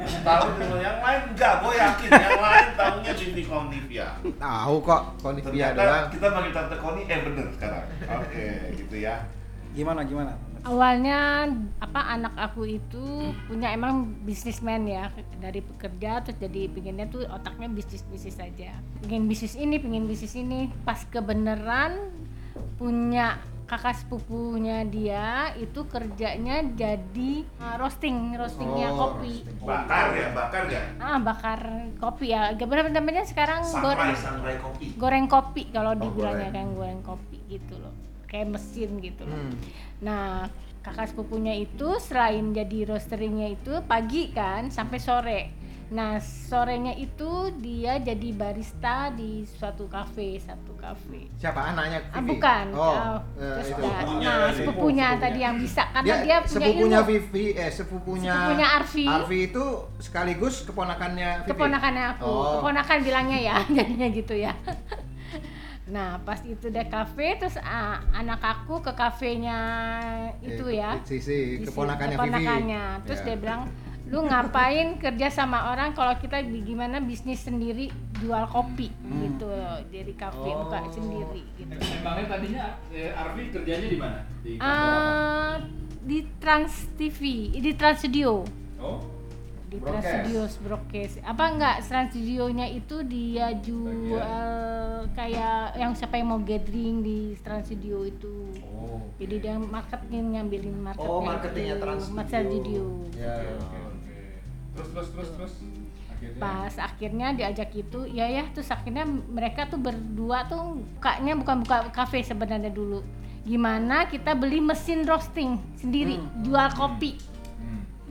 tahu dulu yang lain enggak, gue yakin yang lain tahunya Vivi Konivia. Tahu kok Konivia doang. kita panggil Tante Koni, eh bener sekarang. Oke, gitu ya. Gimana gimana? Awalnya apa anak aku itu punya emang bisnismen ya dari pekerja terus jadi pinginnya tuh otaknya bisnis bisnis saja. Pingin bisnis ini, pingin bisnis ini. Pas kebenaran punya kakak sepupunya dia itu kerjanya jadi uh, roasting, roastingnya Oh, kopi. Bakar ya, bakar ya. Ah, bakar kopi ya. Gimana namanya sekarang goreng Sangrai, sangrai kopi. goreng kopi kalau goreng. dibilangnya kan goreng kopi gitu loh. Kayak mesin gitu loh. Hmm. Nah, kakak sepupunya itu selain jadi roasteringnya itu pagi kan sampai sore. Nah, sorenya itu dia jadi barista di suatu kafe, satu kafe. Siapa anaknya? Ah, Vivi? bukan. Oh, Ah, eh, terus itu. Sepupunya nah, tadi. sepupunya tadi yang bisa karena dia, punya sepupunya ilmu. Vivi eh sepupunya Sepupunya Arfi. Arfi itu sekaligus keponakannya Vivi. keponakannya aku Oh. keponakan bilangnya ya jadinya gitu ya nah pas itu deh kafe terus ah, anak aku ke kafenya itu Eh, ya Si, si Di si- keponakannya Vivi. keponakannya. terus Ya. dia bilang lu ngapain kerja sama orang kalau kita gimana bisnis sendiri jual kopi Hmm. gitu jadi kafe Oh. buka sendiri gitu Emangnya tadinya eh, Arfi kerjanya di mana? Di apa? Ah, di Trans TV di Trans Studio Oh, di. Trans Studios broadcast apa enggak Trans Studionya itu dia jual kayak yang siapa yang mau gathering di Trans Studio itu Oh. jadi dia marketing ngambilin marketnya Oh, marketingnya Trans Trans Studio. Studio Ya. oke oke. Terus terus terus terus. Akhirnya. pas akhirnya diajak itu ya ya terus akhirnya mereka tuh berdua tuh bukanya bukan buka kafe sebenarnya dulu gimana kita beli mesin roasting sendiri jual kopi Hmm.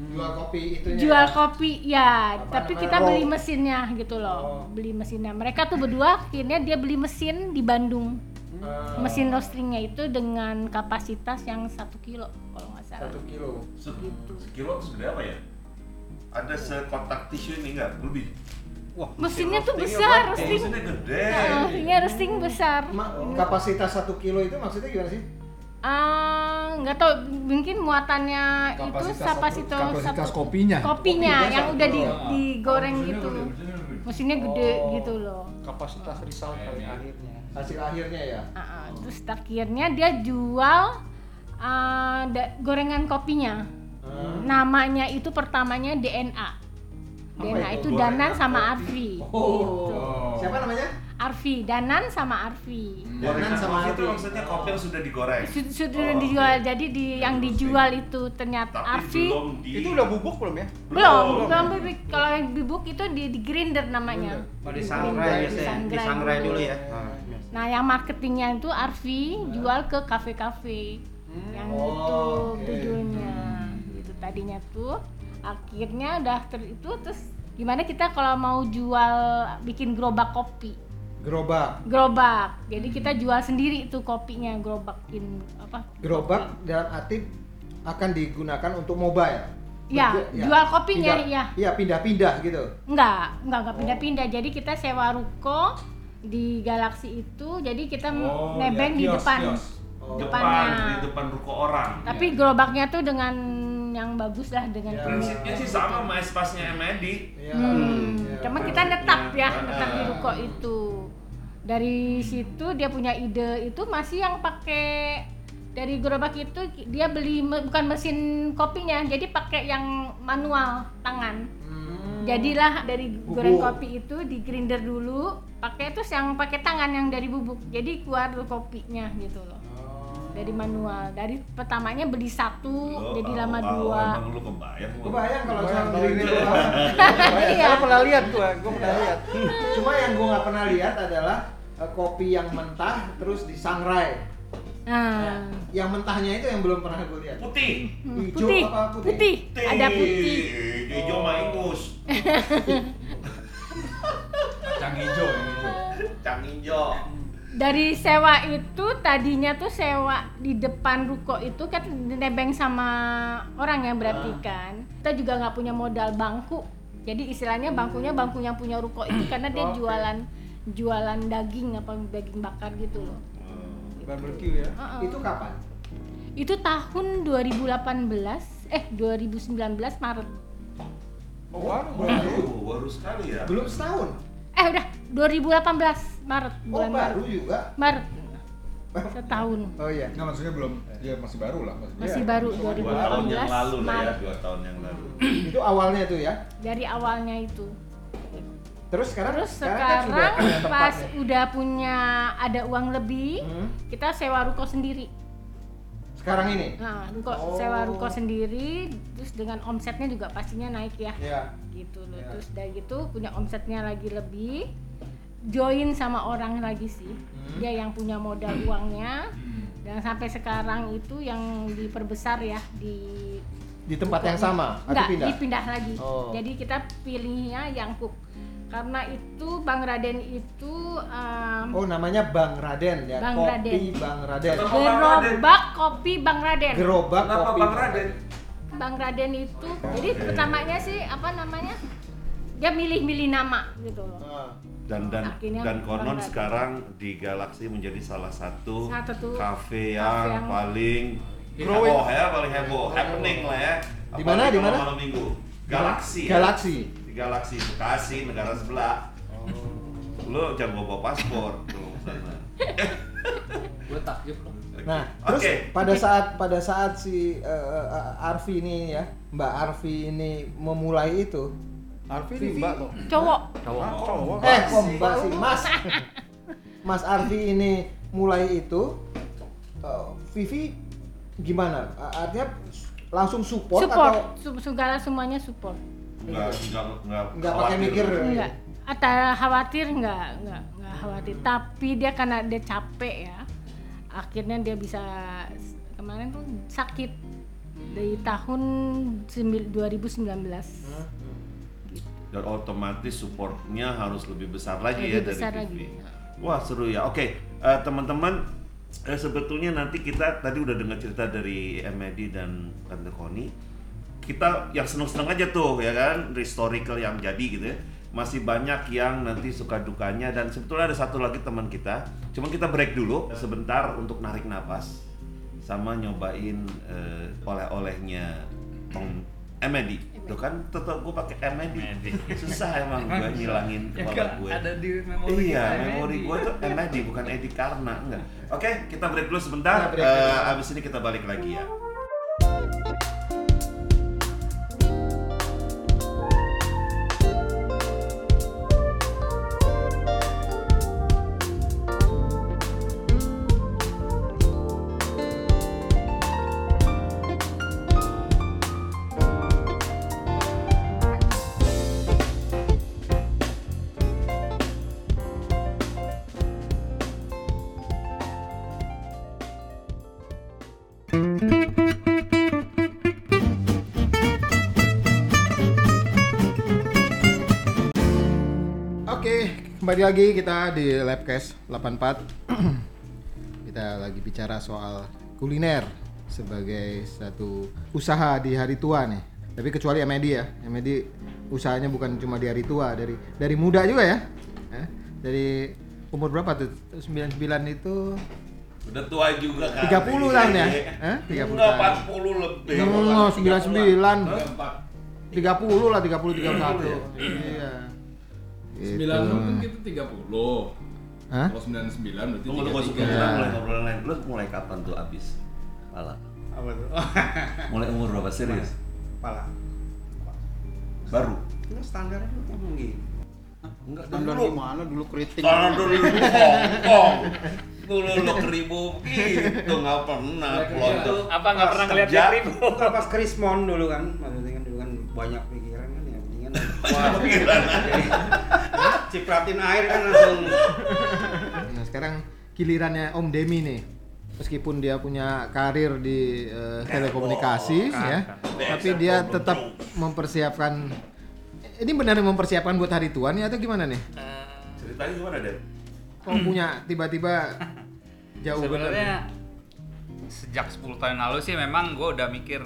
Jual kopi itunya. jual ya? kopi ya Apa tapi kita Roll. beli mesinnya gitu Oh. loh beli mesinnya mereka tuh berdua akhirnya dia beli mesin di Bandung Eh, mesin roastingnya itu dengan kapasitas yang satu kilo kalau nggak salah satu kilo. Se- Gitu. Sekilo segede apa ya? Ada sekotak tisu ini enggak? Lebih. Wah, mesinnya tuh besar roasting Mesinnya gede. Ah, mesinnya roasting besar Ma- kapasitas satu kilo itu maksudnya gimana sih? Ah, nggak tahu mungkin muatannya itu Kapasitas kapasitas satu- kapasitas satu- kopinya. kopinya Kopinya yang udah di, Ah, digoreng mesinnya gitu gede, mesinnya gede. mesinnya gede Oh. gitu loh Kapasitas result kali akhirnya. Hasil akhirnya ya. Ah, ah. terus akhirnya dia jual da- gorengan kopinya Hmm. namanya itu pertamanya DNA DNA itu? itu Danan sama kopi? Arfi Oh. gitu. Siapa namanya? Arfi, Danan sama Arfi. Danan sama kopi itu Arfi. maksudnya kopi yang sudah digoreng. Sud- Sudah Oh, dijual, oke. jadi di yang dijual itu ternyata Tapi Arfi belum di Itu udah bubuk belum ya? belum, belum bibik. Kalau yang bibuk itu di, di grinder namanya. Oh, di sangrai biasanya, di disangrai sangrai dulu. dulu ya. Nah, yang marketingnya itu Arfi jual ke kafe-kafe. Yang Oh, itu oke. judulnya. Itu tadinya tuh akhirnya udah ter, itu terus gimana kita kalau mau jual bikin gerobak kopi. Gerobak. Gerobak. Jadi kita jual sendiri tuh kopinya, gerobakin apa? Gerobak dan Atip akan digunakan untuk mobile. Ya, Berge- jual kopinya, pindah- ya. Iya, pindah-pindah gitu. Enggak, enggak, enggak pindah-pindah. Jadi kita sewa ruko di Galaxy itu, jadi kita Oh, nebeng ya, di depan. kios. depan depannya. di depan ruko orang. Tapi gerobaknya tuh dengan yang bagus lah dengan Ya. Prinsipnya sih sama sama espasnya Emedi. Iya. Hmm, iya. cuma kita netap ya, Ah. netap di ruko itu. Dari situ dia punya ide itu masih yang pakai dari gerobak itu dia beli me- bukan mesin kopinya, jadi pakai yang manual tangan. Hmm. Jadilah dari goreng Bubuk. kopi itu di grinder dulu, pakai terus yang pakai tangan yang dari bubuk. Jadi keluar tuh kopinya gitu loh. Dari manual. Dari pertamanya beli satu, Lo, jadi lama awal- dua. Emang lu kebayang? gua? Kebayang kalau saya beli itu. gerobak. Iya. Gua pernah lihat gua, gua pernah lihat. Cuma yang gua nggak pernah lihat adalah eh, kopi yang mentah terus disangrai. Nah, Yang mentahnya itu yang belum pernah gue lihat. Putih. hmm, Hijau putih, apa putih? putih, ada putih. Hijau mah ingus. Kacang hijau yang hijau. Cang hijau. Dari sewa itu tadinya tuh sewa di depan ruko itu kan nebeng sama orang yang berarti kan. Kita juga nggak punya modal bangku. Jadi istilahnya bangkunya bangku yang punya ruko itu karena dia Oke. jualan jualan daging apa daging bakar gitu loh. Barbecue ya. Heeh. Itu kapan? Itu tahun 2018 eh 2019 Maret. Oh, baru baru. Baru, baru sekali ya. Belum setahun. Eh udah 2018 Maret Oh, bulan baru Maret. juga. Maret. Setahun. Oh iya. Nggak maksudnya belum, ya masih baru lah maksudnya. Masih baru Dua tahun yang 2018 lalu lah ya, Maret. dua tahun yang lalu. itu awalnya tuh ya. Dari awalnya itu. Terus sekarang Terus kan sekarang sudah punya tempat pas ya? udah punya ada uang lebih, Hmm. kita sewa ruko sendiri. Sekarang ini. Nah, ruko Oh. sewa ruko sendiri, terus dengan omsetnya juga pastinya naik ya. Ya. Gitu loh. Ya. Terus dari gitu punya omsetnya lagi lebih, join sama orang lagi sih. Hmm. Dia yang punya modal uangnya. Dan sampai sekarang itu yang diperbesar ya di Di tempat yang sama atau Enggak, pindah? dipindah lagi. Oh. Jadi kita pilihnya yang cook. Karena itu Bang Raden itu um, Oh, namanya Bang Raden ya. Bang kopi Raden. Bang Raden. Kenapa Bang Raden? gerobak kopi Bang Raden. Gerobak Kenapa kopi Bang Raden? Bang Raden itu jadi Oke. pertamanya sih apa namanya? Dia milih-milih nama gitu loh. Ah. Dan dan Akhirnya dan konon Raden. sekarang di Galaxy menjadi salah satu Satu kafe kafe yang, yang- paling heboh ya, paling heboh, happening lah ya. Di mana, di kalau mana? Malam minggu. Galaxy. ya. Di Galaxy Bekasi, negara sebelah. Lo jangan bawa, bawa paspor tuh sana. Gue takjub loh. Nah, Oke. terus pada saat pada saat si eh, Arfi ini ya, Mbak Arfi ini memulai itu, Arfi ini mbak loh. Cowok. Ah, cowok. eh kok Mbak sih Mas, Mas Arfi ini mulai itu, eh, Vivi gimana? Artinya langsung support, Support. atau segala semuanya support. Enggak enggak enggak nggak pakai mikir? Enggak. Atau khawatir enggak, enggak, enggak khawatir. Tapi dia karena dia capek ya. Akhirnya dia bisa kemarin tuh sakit dari tahun sembil- 2019. dan otomatis supportnya harus lebih besar lagi Lebih ya besar dari lagi. TV. Wah seru ya. Oke eh, teman-teman eh, sebetulnya nanti kita tadi udah dengar cerita dari Emedi dan Tante Koni. Kita yang seneng-seneng aja tuh ya kan historical yang jadi gitu ya. Masih banyak yang nanti suka dukanya dan sebetulnya ada satu lagi teman kita. Cuma kita break dulu sebentar untuk narik napas sama nyobain eh, oleh-olehnya Om Emedi. Tuh kan tetap gue pakai Emedi. Susah emang gue ngilangin Yang kepala kan gue. ada di memori Iya, memori gue tuh Emedi bukan Edi Karna enggak. Oke, kita break dulu sebentar. Break Eh, dulu. abis ini kita balik lagi ya. Kembali lagi kita di Labcast 84. kita lagi bicara soal kuliner sebagai satu usaha di hari tua nih. Tapi kecuali Emedi ya, Emedi usahanya bukan cuma di hari tua, dari dari muda juga ya. Eh, Dari umur berapa tuh? 99 itu Udah tua juga kan. 30 tahun ya? Eh, 30 Enggak, tahun. 40 lebih. Oh, 99. Empat. 30 lah, 30 31. Iya. Sembilan Gitu. kan kita tiga puluh. Hah? Kalau sembilan sembilan berarti Tunggu tunggu sebelum kita mulai ngobrol lain. Lu mulai kapan tuh abis? Pala. Apa tuh? Mulai umur berapa serius? Pala. Baru. Itu standarnya dulu emang gitu. Enggak Standar dulu. gimana dulu keriting. Kalau dulu lu Hongkong. Dulu lu keribu gitu nggak pernah. Pelonto. Apa nggak pernah ngeliat Kerja. dia ribu? Bukan pas Krismon dulu kan, maksudnya kan dulu kan banyak pikiran kan ya, mendingan wah, Pikiran. Cipratin air kan langsung Nah sekarang gilirannya Om Demi nih. Meskipun dia punya karir di eh, telekomunikasi ya, tapi dia tetap mempersiapkan. Ini benar mempersiapkan buat hari tua nih atau gimana nih? Ceritanya gimana deh? Kok punya tiba-tiba jauh Sebenarnya sejak 10 tahun lalu sih memang gue udah mikir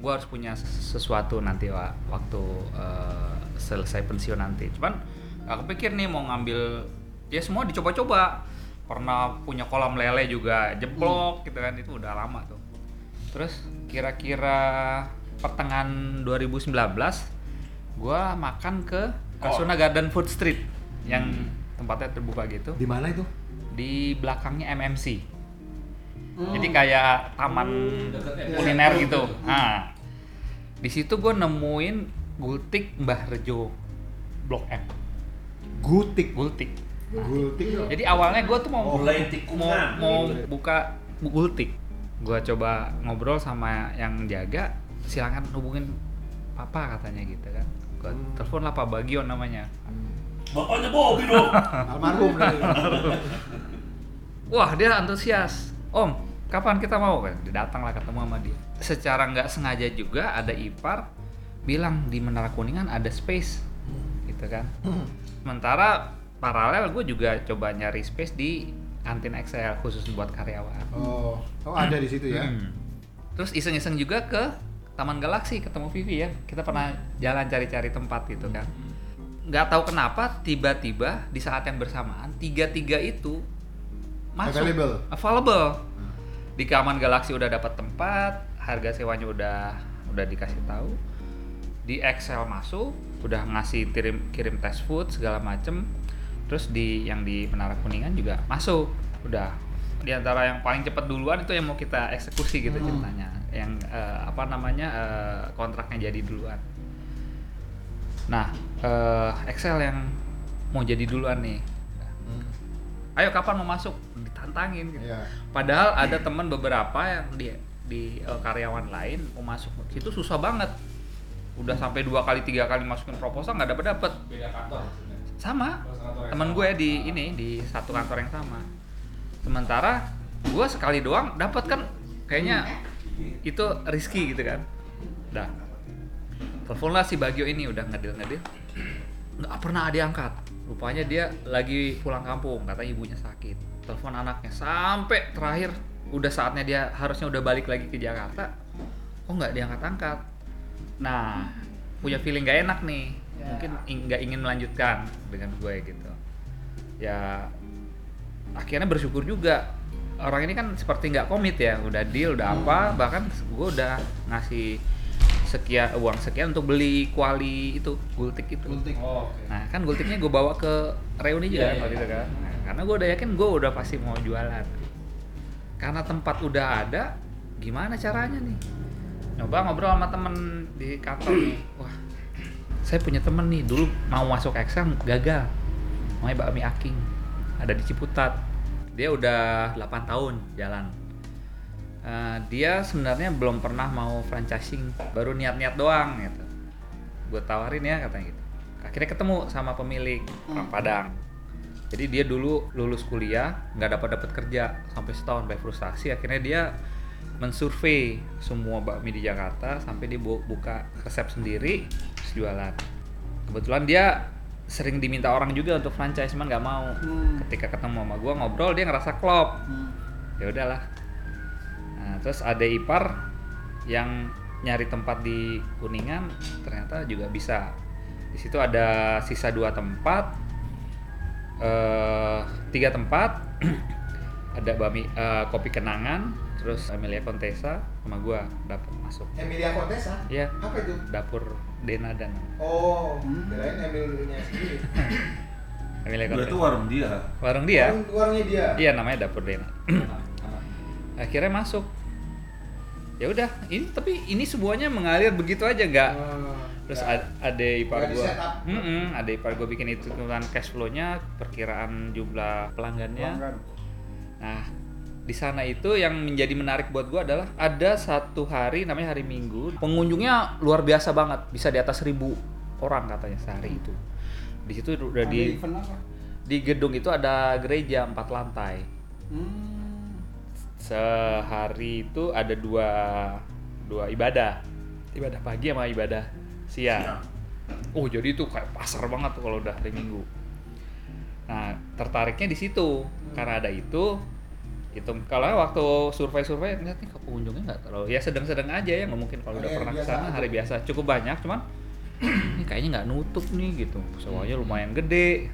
gue harus punya ses- sesuatu nanti Wak, waktu eh, selesai pensiun nanti. Cuman gak kepikir nih mau ngambil ya semua dicoba-coba. Pernah punya kolam lele juga jeblok gitu kan itu udah lama tuh. Terus kira-kira pertengahan 2019 gua makan ke Kasuna Garden Food Street yang tempatnya terbuka gitu Di mana itu? di belakangnya MMC. Jadi kayak taman Deketnya kuliner gitu. itu. Nah, di situ gue nemuin gultik Mbah Rejo Blok M. Gutik. Gultik. Gultik. Jadi awalnya gue tuh mau Oh, mau, lain tikungan. mau buka bu- gultik. Gue coba ngobrol sama yang jaga, silakan hubungin papa katanya gitu kan. Gue telepon lah Pak Bagio namanya. Bapaknya Bobby dong. Almarhum. Wah dia antusias. Om, kapan kita mau? Kan dia datang lah ketemu sama dia. Secara nggak sengaja juga ada ipar bilang di Menara Kuningan ada space, gitu kan. Sementara paralel gue juga coba nyari space di kantin Excel khusus buat karyawan. Oh, oh ada di situ ya. Hmm. Terus iseng-iseng juga ke Taman Galaksi ketemu Vivi ya. Kita pernah jalan cari-cari tempat gitu kan. Nggak tahu kenapa tiba-tiba di saat yang bersamaan tiga-tiga itu masuk Available. available. Di Taman Galaksi udah dapat tempat, harga sewanya udah udah dikasih tahu. Di Excel masuk, udah ngasih kirim kirim test food segala macem. Terus di yang di Menara Kuningan juga masuk, udah. Di antara yang paling cepat duluan itu yang mau kita eksekusi gitu ceritanya. Yang eh, apa namanya eh, kontraknya jadi duluan. Nah eh, Excel yang mau jadi duluan nih. Ayo kapan mau masuk? Ditantangin gitu. Iya. padahal ada teman beberapa yang di di karyawan lain mau masuk. Itu susah banget udah sampai dua kali tiga kali masukin proposal nggak dapet dapet Beda kantor maksudnya. sama. Oh, sama. gue di ini di satu kantor yang sama. Sementara gue sekali doang dapat kan kayaknya itu risky gitu kan. Dah. Telepon lah si Bagio ini udah ngedil ngedil nggak pernah diangkat rupanya dia lagi pulang kampung katanya ibunya sakit. Telepon anaknya sampai terakhir udah saatnya dia harusnya udah balik lagi ke Jakarta kok nggak diangkat angkat nah punya feeling gak enak nih. Mungkin ing- nggak ingin melanjutkan dengan gue gitu. Ya akhirnya bersyukur juga. Orang ini kan seperti nggak komit ya. Udah deal udah apa bahkan gue udah ngasih sekian uang sekian untuk beli kuali itu gultik itu. Oh, oke. nah kan gultiknya gue bawa ke reuni juga Iya, kan iya, waktu itu iya. kan. Nah, karena gue udah yakin gue udah pasti mau jualan. Karena tempat udah ada gimana caranya nih nyoba ngobrol sama temen di kantor nih. Wah saya punya temen nih dulu mau masuk Excel gagal. Mau bakmi aking ada di Ciputat. Dia udah 8 tahun jalan. Eh, dia sebenarnya belum pernah mau franchising baru niat-niat doang gitu. Gue tawarin ya katanya gitu. Akhirnya ketemu sama pemilik orang Padang. Jadi dia dulu lulus kuliah nggak dapat dapat kerja sampai setahun sampai frustasi. Akhirnya dia mensurvei semua bakmi di Jakarta sampai dia bu- buka resep sendiri terus jualan. Kebetulan dia sering diminta orang juga untuk franchise cuman nggak mau. Ketika ketemu sama gua ngobrol dia ngerasa klop. Ya udahlah. Nah, terus ada ipar yang nyari tempat di Kuningan ternyata juga bisa. Di situ ada sisa dua tempat, eh tiga tempat, ada bami eh, kopi kenangan, terus Amelia Contessa sama gua dapat masuk. Emilia Contessa? Iya, Apa itu? dapur Dena dan Oh, kirain Emilnya sendiri. Amelia Udah itu Contessa. warung dia. Warung dia? Warung- Warungnya dia. Iya namanya dapur Dena. Akhirnya masuk. Ya udah, ini tapi ini semuanya mengalir begitu aja nggak. Oh, Terus ad- ada ipar gua, di-setup. Mm-mm, ada ipar gua bikin itu hitungan cash flow-nya, perkiraan jumlah pelanggannya. Pelanggan. Nah, di sana itu yang menjadi menarik buat gua adalah ada satu hari namanya hari Minggu, pengunjungnya luar biasa banget, bisa di atas seribu orang katanya sehari itu. Di situ udah Ada di di gedung itu ada gereja empat lantai. Hmm. Sehari itu ada dua dua ibadah, ibadah pagi sama ibadah siang. Oh jadi itu kayak pasar banget tuh kalau udah hari Minggu. Nah tertariknya di situ karena ada itu. Itu kalau waktu survei-survei ngeliat nih pengunjungnya nggak terlalu ya sedang-sedang aja ya nggak mungkin kalau udah Hari pernah ke biasa sana aja. hari biasa cukup banyak cuman ini kayaknya nggak nutup nih gitu sewanya lumayan gede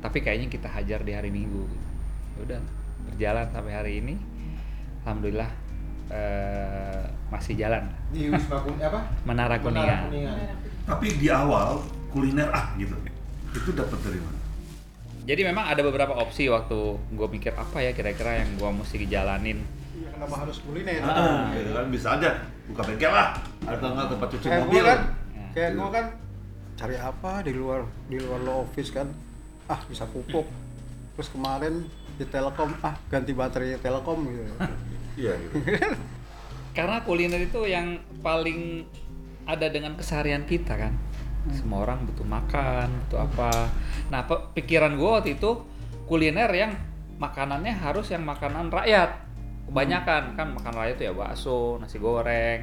tapi kayaknya kita hajar di hari Minggu gitu. Ya udah berjalan sampai hari ini alhamdulillah eh, masih jalan Di Wisma Kun apa? Menara Kuningan. Tapi di awal kuliner ah gitu. Itu dapat dari mana? Jadi memang ada beberapa opsi waktu gue mikir apa ya kira-kira yang gue mesti dijalanin Iya, kenapa harus kuliner? Ah, gitu kan bisa aja buka bengkel lah atau enggak tempat cuci kayak mobil. gua kan Ya. kayak gua kan cari apa di luar di luar lo office kan ah bisa pupuk terus kemarin di Telkom ah ganti baterai Telkom gitu Iya gitu. karena kuliner itu yang paling ada dengan keseharian kita kan semua orang butuh makan butuh apa nah pe- pikiran gue waktu itu kuliner yang makanannya harus yang makanan rakyat kebanyakan kan makan rakyat itu ya bakso nasi goreng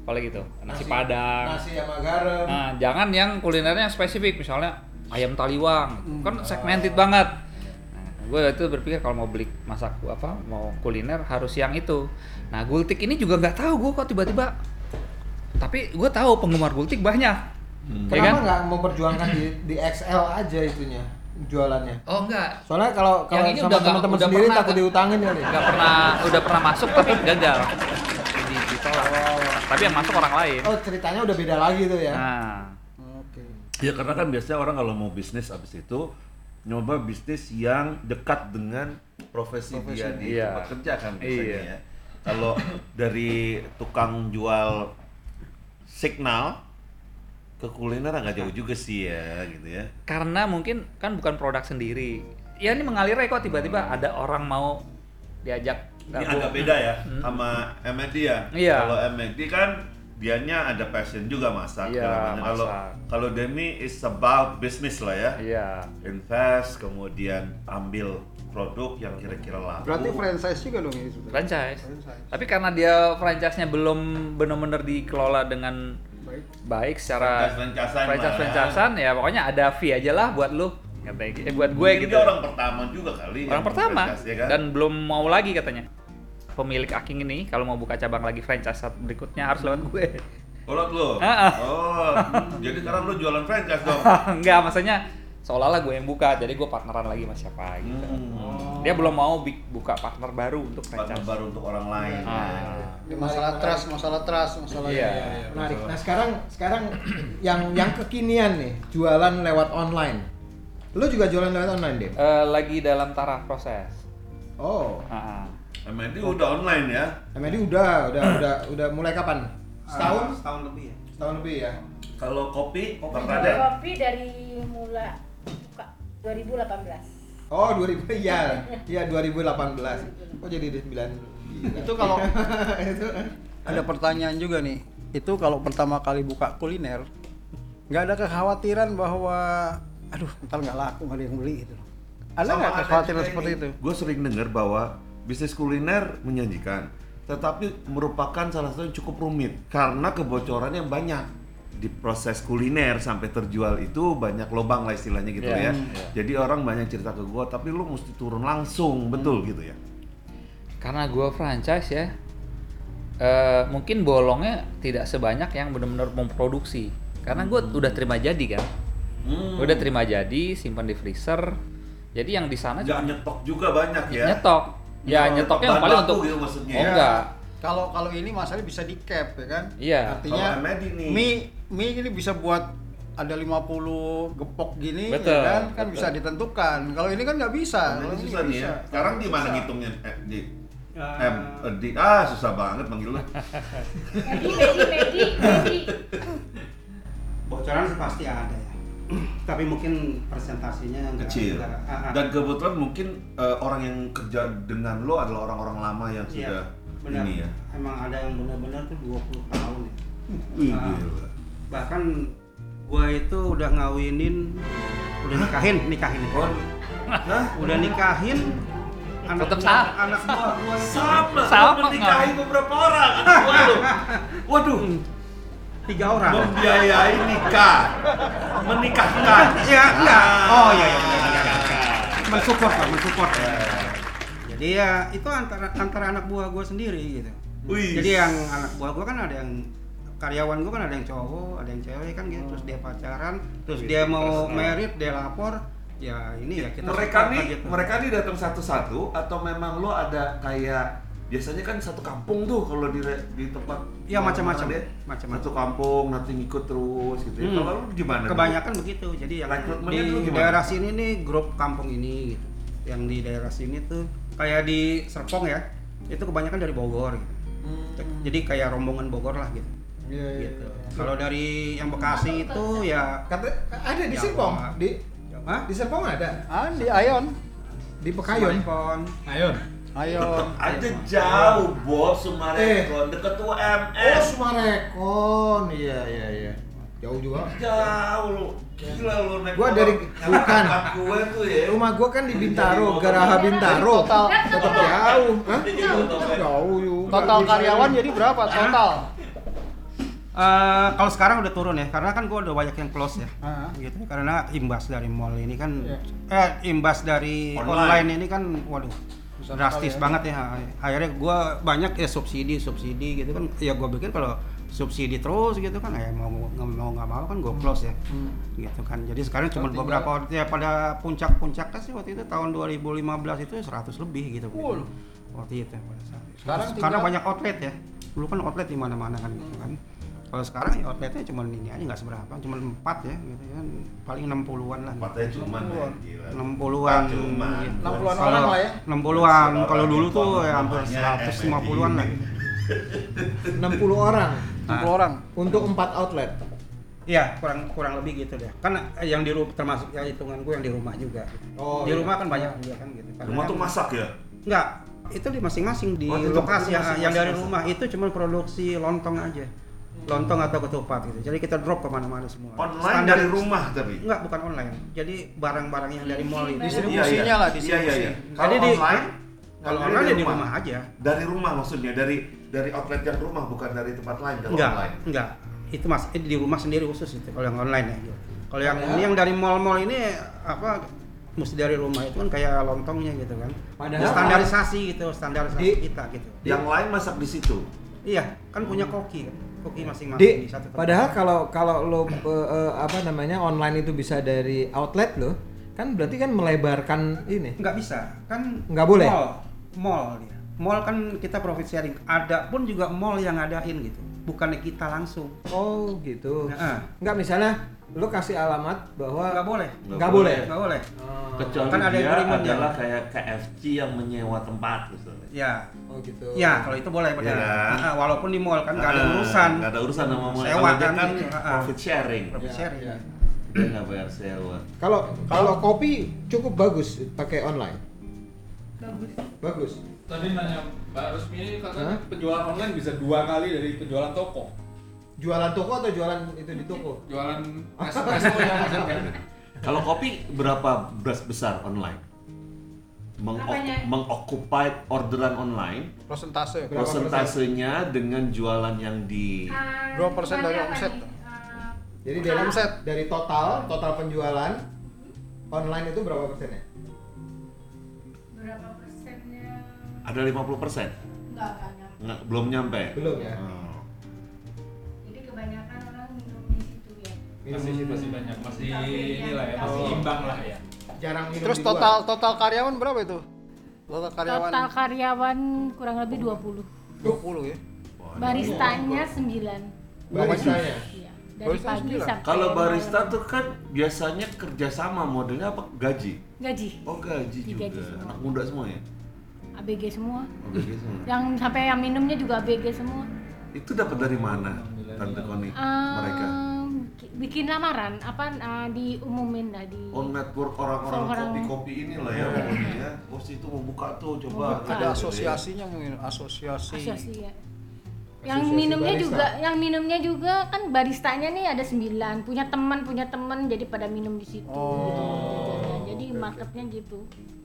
apalagi gitu nasi, padang Nasi sama garam. Nah, jangan yang kulinernya spesifik, misalnya ayam taliwang, gitu. kan segmented banget. Nah, gue itu berpikir kalau mau beli masak apa, mau kuliner harus yang itu. Nah, gultik ini juga nggak tahu gue kok tiba-tiba. Tapi gue tahu penggemar gultik banyak. Ya Kenapa kan? nggak memperjuangkan di, di XL aja itunya jualannya? Oh enggak, Soalnya kalau kalau Yang ini sama teman-teman sendiri pernah takut diutangin kali. nggak pernah, udah pernah masuk tapi gagal. Jadi ditolak. Tapi yang masuk orang lain. Oh ceritanya udah beda lagi tuh ya? Nah, Oke. Ya karena kan biasanya orang kalau mau bisnis abis itu nyoba bisnis yang dekat dengan profesi, dia di Iya. tempat kerja kan biasanya Iya. ya. Kalau dari tukang jual signal ke kuliner agak jauh juga sih ya gitu ya. karena mungkin kan bukan produk sendiri. Ya ini mengalir kok tiba-tiba ada orang mau diajak Ini gabung. agak beda ya sama McD ya. Iya. Kalau McD kan dianya ada passion juga masak. Iya. Kalau kalau Demi is about business lah ya. Iya. Invest kemudian ambil produk yang kira-kira laku. berarti franchise juga dong ini franchise. Franchise. Tapi karena dia franchise-nya belum benar-benar dikelola dengan baik baik secara Franchise-franchisean ya. ya pokoknya ada fee aja lah buat lu katanya eh, buat gue Mungkin gitu dia orang pertama juga kali. orang pertama ya kan? dan belum mau lagi katanya pemilik Aking ini kalau mau buka cabang lagi franchise berikutnya harus lewat gue Kolot lu. Ah, ah. Oh, hmm, jadi sekarang lu jualan franchise dong. enggak maksudnya seolah-olah gue yang buka jadi gue partneran lagi sama siapa gitu Hmm. dia belum mau buka partner baru untuk Partner franchise baru untuk orang lain. Ah. Ini masalah trust masalah trust masalah Iya. Menarik. Nah sekarang sekarang yang yang kekinian nih jualan lewat online. Lu juga jualan lewat online deh? Eh, lagi dalam taraf proses Oh, Ah, ah. MND udah online ya. MD udah udah udah udah mulai kapan? Setahun? setahun lebih ya Setahun lebih ya. Kalau kopi, Kopi pernah ada? Kopi dari mula buka 2018. Oh 2000 iya. Iya 2018. Kok jadi di 9 itu kalau itu. ada pertanyaan juga nih. Itu kalau pertama kali buka kuliner nggak ada kekhawatiran bahwa aduh ntar nggak laku nggak ada yang beli gitu. Ada nggak kekhawatiran seperti ini. itu? Gue sering dengar bahwa bisnis kuliner menjanjikan, tetapi merupakan salah satu yang cukup rumit karena kebocoran yang banyak di proses kuliner sampai terjual itu banyak lobang lah istilahnya gitu Iya, ya. Jadi orang banyak cerita ke gua tapi lu mesti turun langsung, betul gitu ya. karena gua franchise ya eh, mungkin bolongnya tidak sebanyak yang benar-benar memproduksi karena gua udah terima jadi kan Hmm. udah terima jadi simpan di freezer jadi yang di sana cuma nyetok juga banyak ya. nyetok ya Oh, nyetoknya bahan yang paling untuk gitu maksudnya oh ya? enggak Kalau kalau ini masalahnya bisa di cap ya kan? Iya. Artinya mie mie ini bisa buat ada 50 gepok gini Betul, ya kan kan betul. bisa ditentukan. Kalau ini kan nggak bisa. Nah, Kalau ini susah nih ya. bisa. Sekarang di mana ngitungnya? Eh, di Eh, M, eh, di ah susah banget manggil lu. Medi, Medi, Medi, Medi. bocoran sih pasti ada ya tapi mungkin presentasinya enggak, kecil. enggak- ah, ah. Dan kebetulan mungkin eh, orang yang kerja dengan lo adalah orang-orang lama yang Iya, sudah benar. ini ya. emang ada yang benar-benar tuh 20 tahun ya. Wih, Ah. gila. bahkan gua itu udah ngawinin udah nikahin nikahin Oh, Hah? udah nikahin anak buah- sama. anak buah gua Sama, Sama, menikahi beberapa orang. Waduh, waduh, tiga orang membiayai nikah, menikahkan. ya enggak Ah. oh iya iya iya, iya, iya. mensupport lah mensupport jadi ya itu antara antara anak buah gua sendiri gitu Wih. jadi yang anak buah gua kan ada yang karyawan gua kan ada yang cowok ada yang cewek kan gitu terus dia pacaran terus dia mau merit dia lapor ya ini ya kita mereka nih, gitu. mereka nih datang satu-satu atau memang lo ada kayak biasanya kan satu kampung tuh kalau di di tempat Iya, macam-macam. deh. Macam-macam. satu kampung nanti ngikut terus gitu ya. Hmm. Kalau lu gimana? kebanyakan begitu jadi yang di daerah sini nih grup kampung ini gitu yang di daerah sini tuh kayak di Serpong ya itu kebanyakan dari Bogor gitu Hmm. jadi kayak rombongan Bogor lah gitu Iya, iya, gitu iya. kalau dari yang Bekasi itu ya Kata ada di Jawa. Serpong, di Hah? di Serpong ada, Ah, di Ayon. di Pekayon. Sumarekon. Ayo. Ayon. Tetep aja jauh, Bos, Sumarekon, deket Oh, UMS. Sumarekon. Iya, iya, iya. Jauh juga. Jauh lu. Gila lu naik Gua dari- bukan. Gue tuh ya. Rumah gua kan di Bintaro, Garaha Bintaro. Total Tetap jauh. Hah? Jauh juga. total karyawan jadi berapa total? Eh, kalau sekarang udah turun ya, karena kan gua udah banyak yang close ya, Ah. gitu. Karena imbas dari mall ini kan, Iya. eh imbas dari Online. online, ini kan, waduh, Besar drastis ya. banget ya. Akhirnya gua banyak ya subsidi, subsidi gitu kan. Ya gua pikir kalau subsidi terus gitu kan, ya mau nggak mau nggak mau kan gua close ya, gitu kan. Jadi sekarang cuma beberapa ya pada puncak-puncaknya sih waktu itu tahun 2015 itu 100 lebih gitu. gitu. Waduh. Waktu itu pada saat itu. Sekarang karena tinggal- banyak outlet ya. Dulu kan outlet di mana-mana kan gitu kan. Kalau sekarang ya outletnya cuma ini aja nggak seberapa, cuma empat ya gitu kan. Paling 60-an lah. gitu. Empatnya cuman ya. 60-an Cuman. gitu. 60-an Kalau orang lah ya. 60-an. Kalau Orang dulu tuh ya hampir namanya 150-an lah. FNB. 60 orang 60 orang. untuk 4 outlet. Iya, kurang kurang lebih gitu deh. Kan yang di rumah termasuk ya hitungan gue yang di rumah juga. Oh, di iya. rumah kan banyak juga kan gitu. Karena Rumah kan- tuh masak ya? Enggak, itu di masing-masing di Oh, di lokasi yang, masing-masing yang dari rumah itu cuma produksi lontong aja. Lontong atau ketupat gitu. Jadi kita drop ke mana-mana semua. Online Standar- dari rumah tapi. Enggak, bukan online. Jadi barang-barang yang dari mall itu. Distribusinya lah, Iya, iya, distribusi. iya. Kalau Jadi di- online, Kalau online ya di rumah aja. Dari rumah maksudnya, dari dari outlet yang rumah bukan dari tempat lain kalau Enggak, online. enggak. Itu mas eh, di rumah sendiri khusus itu kalau yang online ya. gitu. Kalau yang ini yang dari mall-mall ini apa mesti dari rumah itu kan kayak lontongnya gitu kan. Padahal- standarisasi gitu, standarisasi Di- kita gitu. Yang lain masak di situ. Iya, kan punya koki kan. Koki masing-masing Di, di satu tempat. padahal kalau kalau lo eh, apa namanya online itu bisa dari outlet lo, kan berarti kan melebarkan ini. nggak bisa kan Nggak boleh? mall mall dia mall kan kita profit sharing ada pun juga mall yang ngadain gitu bukannya kita langsung Oh gitu. Nah, Enggak misalnya lo kasih alamat bahwa nggak boleh nggak boleh. nggak boleh Oh, Kecuali Kan ada dia adalah kayak KFC yang menyewa tempat misalnya. ya oh gitu. ya kalau itu boleh benar Iya kan? Ah, walaupun di mall kan nggak ada urusan nggak ada urusan sama mall. Sewa kan kan gitu, profit sharing. profit Ya, sharing ya. Dia nggak bayar sewa. Kalau kalau kopi cukup bagus pakai online. Bagus. Bagus. Tadi nanya Mbak Rusmi ini Hah? katanya penjualan online bisa dua kali dari penjualan toko. Jualan toko atau jualan itu di toko? Jualan espresso yang maksudnya. Kalau kopi berapa beras besar online? mengok- Apanya? mengoccupy orderan online Persentase. Berapa persen? persentasenya dengan jualan yang di Ah, 2% dari omset. Ah, Jadi dari Omset. dari total total penjualan online itu berapa persennya? Ada 50 persen Enggak, enggak nyampe. belum nyampe Belum ya. Oh. Jadi kebanyakan orang minum di situ ya. Minum di masih situ. masih banyak masih Kafenya, inilah ya masih Oh. imbang lah ya Jarang minum Terus di luar. total total karyawan berapa itu? Total karyawan Total karyawan kurang lebih 20. 20 ya. Baristanya 9. baristanya. Iya. Dari Barista pagi sembilan? sampai kalau barista malam. tuh kan biasanya kerjasama modelnya apa gaji gaji oh gaji Digaji juga semua. anak muda semua ya ABG semua. oh, gaji semua Yang sampai yang minumnya juga ABG semua. itu dapat dari mana tante Koni mereka Ehm, ki- bikin lamaran apa eh, diumumin lah di on network orang-orang Orang- kopi-kopi inilah ya pokoknya ya oh situ mau buka tuh coba Mau buka. Ada Gitu ya. asosiasinya mungkin asosiasi. asosiasi ya. Yang Asosiasi minumnya barista. juga, yang minumnya juga kan baristanya nih ada 9 punya teman punya teman jadi pada minum di situ. Oh. gitu, jajanan. Jadi marketnya gitu, ada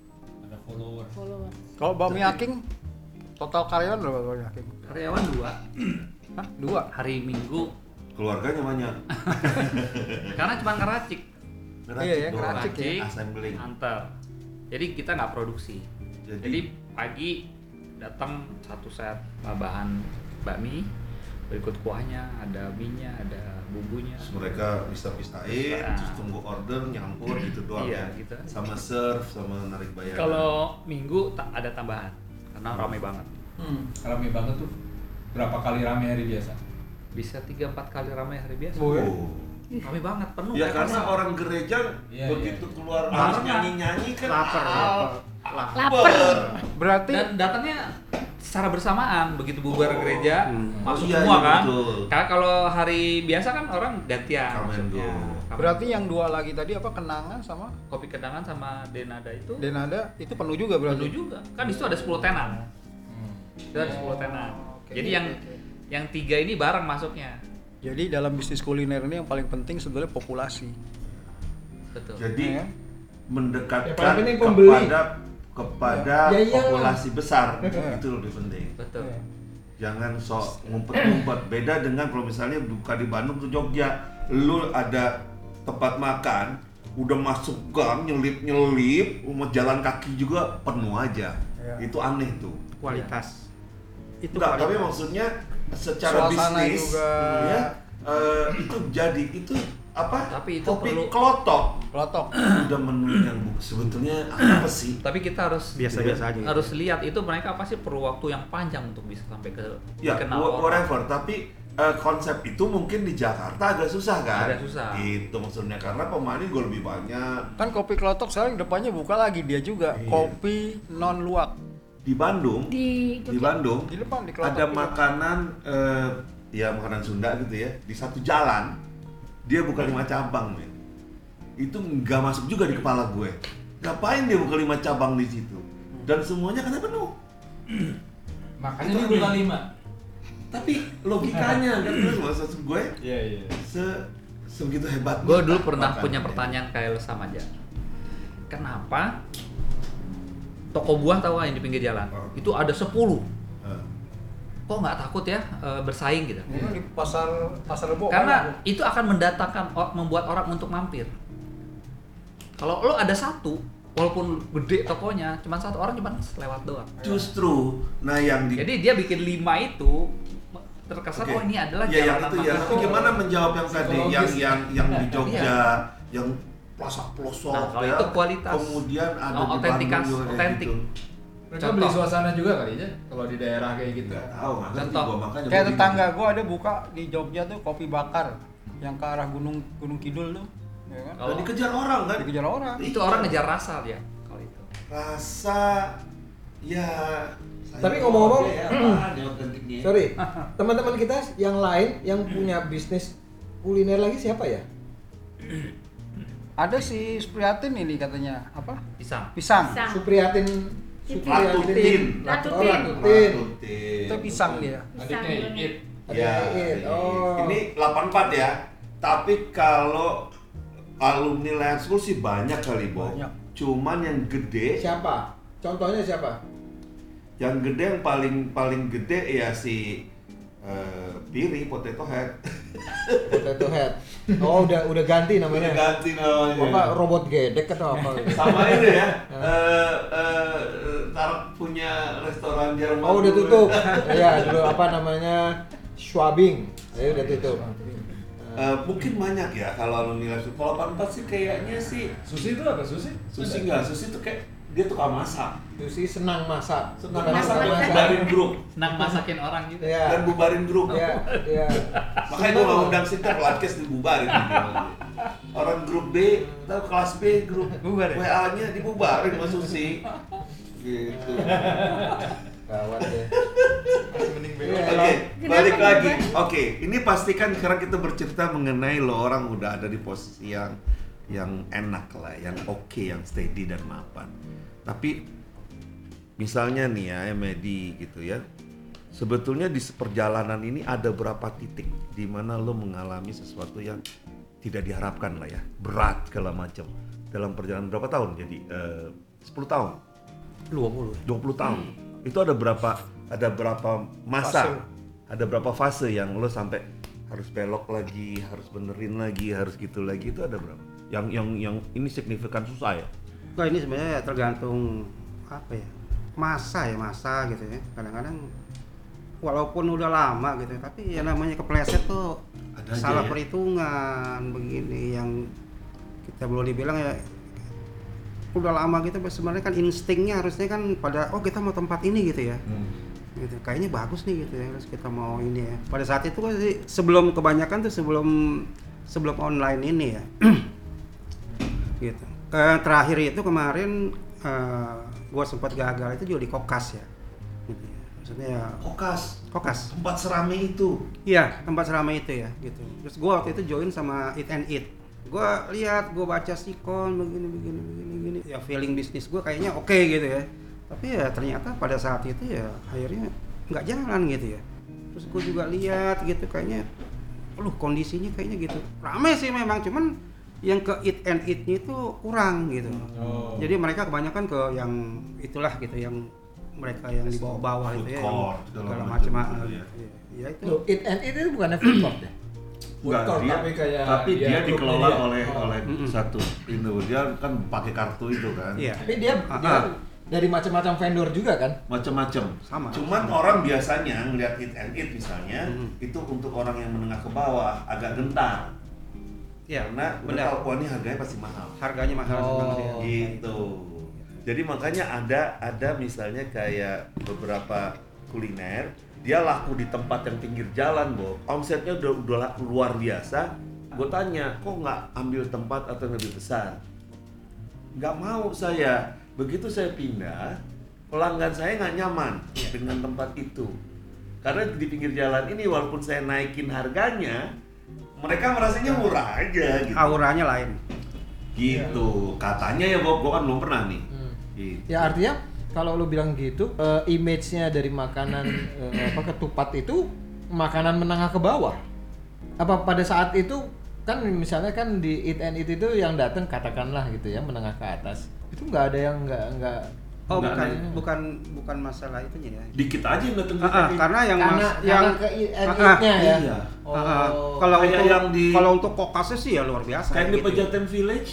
follower follower. Kalau Bami Aking total karyawan berapa Bami Aking? Karyawan dua Hah? Dua. hari Minggu keluarganya banyak karena cuma ngeracik, Iya, ya, doang. ngeracik ya. Ngeracik, assembling antar. Jadi kita nggak produksi. Jadi- Jadi, pagi datang satu set bahan bakmi, berikut kuahnya, ada mie-nya, ada bumbunya. Terus mereka bisa pisahin, Nah. terus tunggu order, nyampur gitu doang Iya, ya. gitu. Sama serve, sama narik bayaran. Kalau minggu tak ada tambahan karena ramai banget. rame banget tuh berapa kali rame hari biasa Bisa 3-4 kali ramai hari biasa. oh. Ramai banget, penuh. Ya kayak karena pasar. orang gereja Iya, begitu keluar Lapar harus kan? nyanyi-nyanyi kan Lapar, ah, Lapar. Berarti dan datangnya secara bersamaan begitu bubar gereja masuk Iya, semua iya, kan betul. karena kalau hari biasa kan orang gantian maksudnya. berarti yang dua lagi tadi apa kenangan sama kopi kenangan sama denada itu Denada itu penuh juga berarti. penuh juga kan di situ ada 10 tenan itu ada 10 tenan oke. jadi yang yang tiga ini bareng masuknya Jadi dalam bisnis kuliner ini yang paling penting sebenarnya populasi. betul Jadi Ya. mendekatkan pembeli. kepada kepada Ya, iyalah. populasi besar Ya. itu lebih penting. betul Ya. Jangan sok ngumpet-ngumpet. Beda dengan kalau misalnya buka di Bandung tuh Jogja, lu ada tempat makan, udah masuk gang nyelip-nyelip, mau jalan kaki juga penuh aja. Ya. Itu aneh tuh. kualitas itu Enggak, tapi kualitas. maksudnya secara Suasana bisnis juga. ya eh, itu jadi itu apa? Tapi itu kopi perlu- klotok Kelotok. udah menu yang bu- sebetulnya apa sih? tapi kita harus biasa-biasa aja harus lihat itu mereka pasti perlu waktu yang panjang untuk bisa sampai ke Ya, dikenal orang. whatever. Tapi eh, konsep itu mungkin di Jakarta agak susah kan? Agak susah. Itu maksudnya karena pemain gue lebih banyak Kan kopi kelotok sekarang depannya buka lagi dia juga. Iya. Kopi non luak. Di Bandung. Di Di Bandung Di depan di kelotok. ada makanan eh, ya makanan Sunda gitu ya di satu jalan dia buka lima cabang men. Itu nggak masuk juga di kepala gue. Ngapain dia buka lima cabang di situ? Dan semuanya karena penuh. Makanya Itu dia buka lima. Tapi logikanya kan terus maksud gue iya iya. se sebegitu hebat Gue dulu pernah punya pertanyaan kayak lo sama aja. Kenapa toko buah tahu nggak yang di pinggir jalan? Oh. Itu ada 10 Eh, Kok nggak takut ya eh, bersaing gitu? Mungkin di pasar pasar rebo. Karena banyak. itu akan mendatangkan membuat orang untuk mampir. Kalau lo ada satu, walaupun gede tokonya, cuma satu orang cuma lewat doang. justru nah yang di Jadi dia bikin lima itu terkesan Oke. oh ini adalah ya, yang itu ya. Tapi gimana menjawab yang tadi yang yang yang di Jogja, Iya. yang pelosok pelosok Nah, kalau ya. itu kualitas. Kemudian ada Oh, di otentikas, Bandung juga kayak otentik. gitu. mereka Contoh. beli suasana juga kali aja kalau di daerah kayak gitu Nggak tahu nggak ngerti Contoh. gua makanya. Kayak tetangga gua ada buka di Jogja tuh kopi bakar yang ke arah Gunung Gunung Kidul tuh. Ya kan? Dan dikejar orang kan. Dikejar orang. Itu orang ngejar rasa dia kalau itu. Rasa ya. Tapi ngomong-ngomong, ya, ya otentiknya? Sorry, teman-teman kita yang lain yang punya bisnis kuliner lagi siapa ya? Ada si Spriatin ini katanya apa? Pisang. Pisang. Pisang. Supriyatin. Oh, Ratutin. Ratutin. Itu pisang dia. adiknya Iit Ada Ya. Oh. ini 84 ya. Tapi kalau alumni Lion School sih banyak kali, Bo. Banyak. Cuman yang gede Siapa? Contohnya siapa? Yang gede yang paling paling gede ya si eh, Piri Potato Head. Potato Head. Oh, udah udah ganti namanya. ganti namanya. Apa robot gedek atau apa? Sama ini ya. eh eh, Tar punya restoran Jerman. Oh, udah tutup. Iya, dulu apa namanya? Schwabing. Ya udah tutup. Eh, mungkin banyak ya kalau Live Kalau 84 sih kayaknya sih Susi itu apa Susi? Susi enggak, Susi tuh kayak dia tukang masak. Susi senang masak. Senang Bukan masak dan masak. bubarin grup. Senang masakin orang gitu. Iya. Dan bubarin grup. Iya, iya. Makanya gue gak undang Sinter podcast dibubarin. Orang grup B, tahu kelas B grup Bubar ya? WA-nya dibubarin sama Susi. Gitu. Gawat ya. Oke, Iya. balik lagi. Oke, ini pastikan sekarang kita bercerita mengenai lo orang udah ada di posisi yang yang enak lah, yang oke, yang steady dan mapan. Tapi misalnya nih ya, Medi gitu ya. Sebetulnya di perjalanan ini ada berapa titik di mana lo mengalami sesuatu yang tidak diharapkan lah ya, berat segala macam. Dalam perjalanan berapa tahun? Jadi eh, 10 tahun. 20 20 tahun. Itu ada berapa ada berapa masa? Ada berapa fase yang lo sampai harus belok lagi, harus benerin lagi, harus gitu lagi itu ada berapa? Yang yang yang ini signifikan susah ya? Enggak ini sebenarnya tergantung apa ya masa ya masa gitu ya. Kadang-kadang walaupun udah lama gitu tapi ya namanya kepleset tuh Ada salah ya. perhitungan begini yang kita belum dibilang ya udah lama gitu sebenarnya kan instingnya harusnya kan pada oh kita mau tempat ini gitu ya. Gitu kayaknya bagus nih gitu ya terus kita mau ini ya. Pada saat itu kan sih sebelum kebanyakan tuh sebelum sebelum online ini ya. Gitu Eh, terakhir itu kemarin eh, gua sempat gagal itu juga di kokas ya gitu ya. maksudnya ya Kokas, kokas tempat serame itu. Iya, tempat seramai itu ya, gitu. Terus gua waktu itu join sama Eat and Eat. Gua lihat, gua baca sikon begini begini begini begini. Ya feeling bisnis gua kayaknya oke gitu ya. Tapi ya ternyata pada saat itu ya akhirnya nggak jalan gitu ya. Terus gua juga lihat gitu kayaknya, aduh kondisinya kayaknya gitu. Ramai sih memang, cuman yang ke Eat and Eat-nya itu kurang gitu. Oh. Jadi mereka kebanyakan ke yang itulah gitu yang mereka yang di bawah-bawah itu ya, court, segala macam macam gitu ya. ya. ya itu Loh, it and it itu bukannya food court ya? Enggak, dia, tapi kayak tapi dia dia dikelola dia. oleh Oh. oleh Mm-mm. satu itu dia kan pakai kartu itu kan. Iya. Tapi dia, Ah, dia ah. dari macam-macam vendor juga kan? macam-macam. Sama. Cuman orang biasanya ngelihat hit and eat misalnya Mhm. itu untuk orang yang menengah ke bawah agak gentar. Iya, Karena benar. tahu harganya pasti mahal. Harganya mahal Oh. sebenarnya. Gitu. Jadi makanya ada ada misalnya kayak beberapa kuliner dia laku di tempat yang pinggir jalan, Bo. Omsetnya udah udah luar biasa. Gue tanya, kok nggak ambil tempat atau yang lebih besar? Nggak mau saya. Begitu saya pindah, pelanggan saya nggak nyaman dengan tempat itu. Karena di pinggir jalan ini walaupun saya naikin harganya, mereka merasanya murah aja gitu. Auranya lain. Gitu. Katanya ya Bob, gua kan belum pernah nih. Hmm. Gitu. Ya artinya kalau lu bilang gitu, eh, image-nya dari makanan eh, apa ketupat itu makanan menengah ke bawah. Apa pada saat itu kan misalnya kan di Eat and Eat itu yang datang katakanlah gitu ya menengah ke atas. Itu nggak ada yang nggak nggak Oh, Enggak bukan ada. bukan bukan masalah itunya ya. Dikit aja yang datang Ah, ah, karena yang karena, mas, karena yang ke Ah, ah, ya. iya. Oh. Ah, ah. kalau Kayak untuk yang di- kalau untuk kokasnya sih ya luar biasa. kayak di gitu. Pejaten Village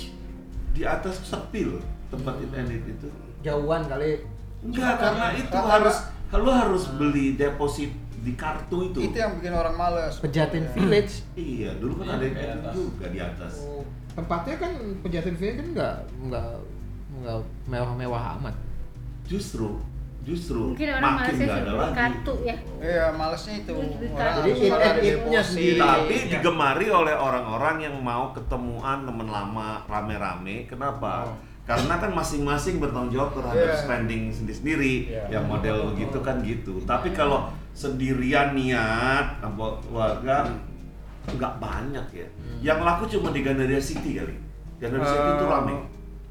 di atas sepil tempat it and eat itu. jauhan kali. Enggak, karena itu Karena- harus lu harus beli deposit di kartu itu. Itu yang bikin orang males. Pejaten Ya. Village. Iya, dulu kan ada yang Di kayak atas. gitu juga di atas. Oh, tempatnya kan Pejaten Village kan nggak nggak nggak mewah-mewah amat. Justru justru Mungkin orang makin nggak ada lagi. kartu ya. Iya, malesnya itu. Jadi Orang Jadi harus it and sendiri. Tapi Iya. digemari oleh orang-orang yang mau ketemuan teman lama rame-rame. Kenapa? Oh. Karena kan masing-masing bertanggung jawab terhadap Iya. spending sendiri-sendiri. Iya. Yang model begitu kan gitu. Tapi kalau sendirian niat buat keluarga nggak banyak ya. Yang laku cuma di Gandaria City kali. Gandaria City itu Eh, rame.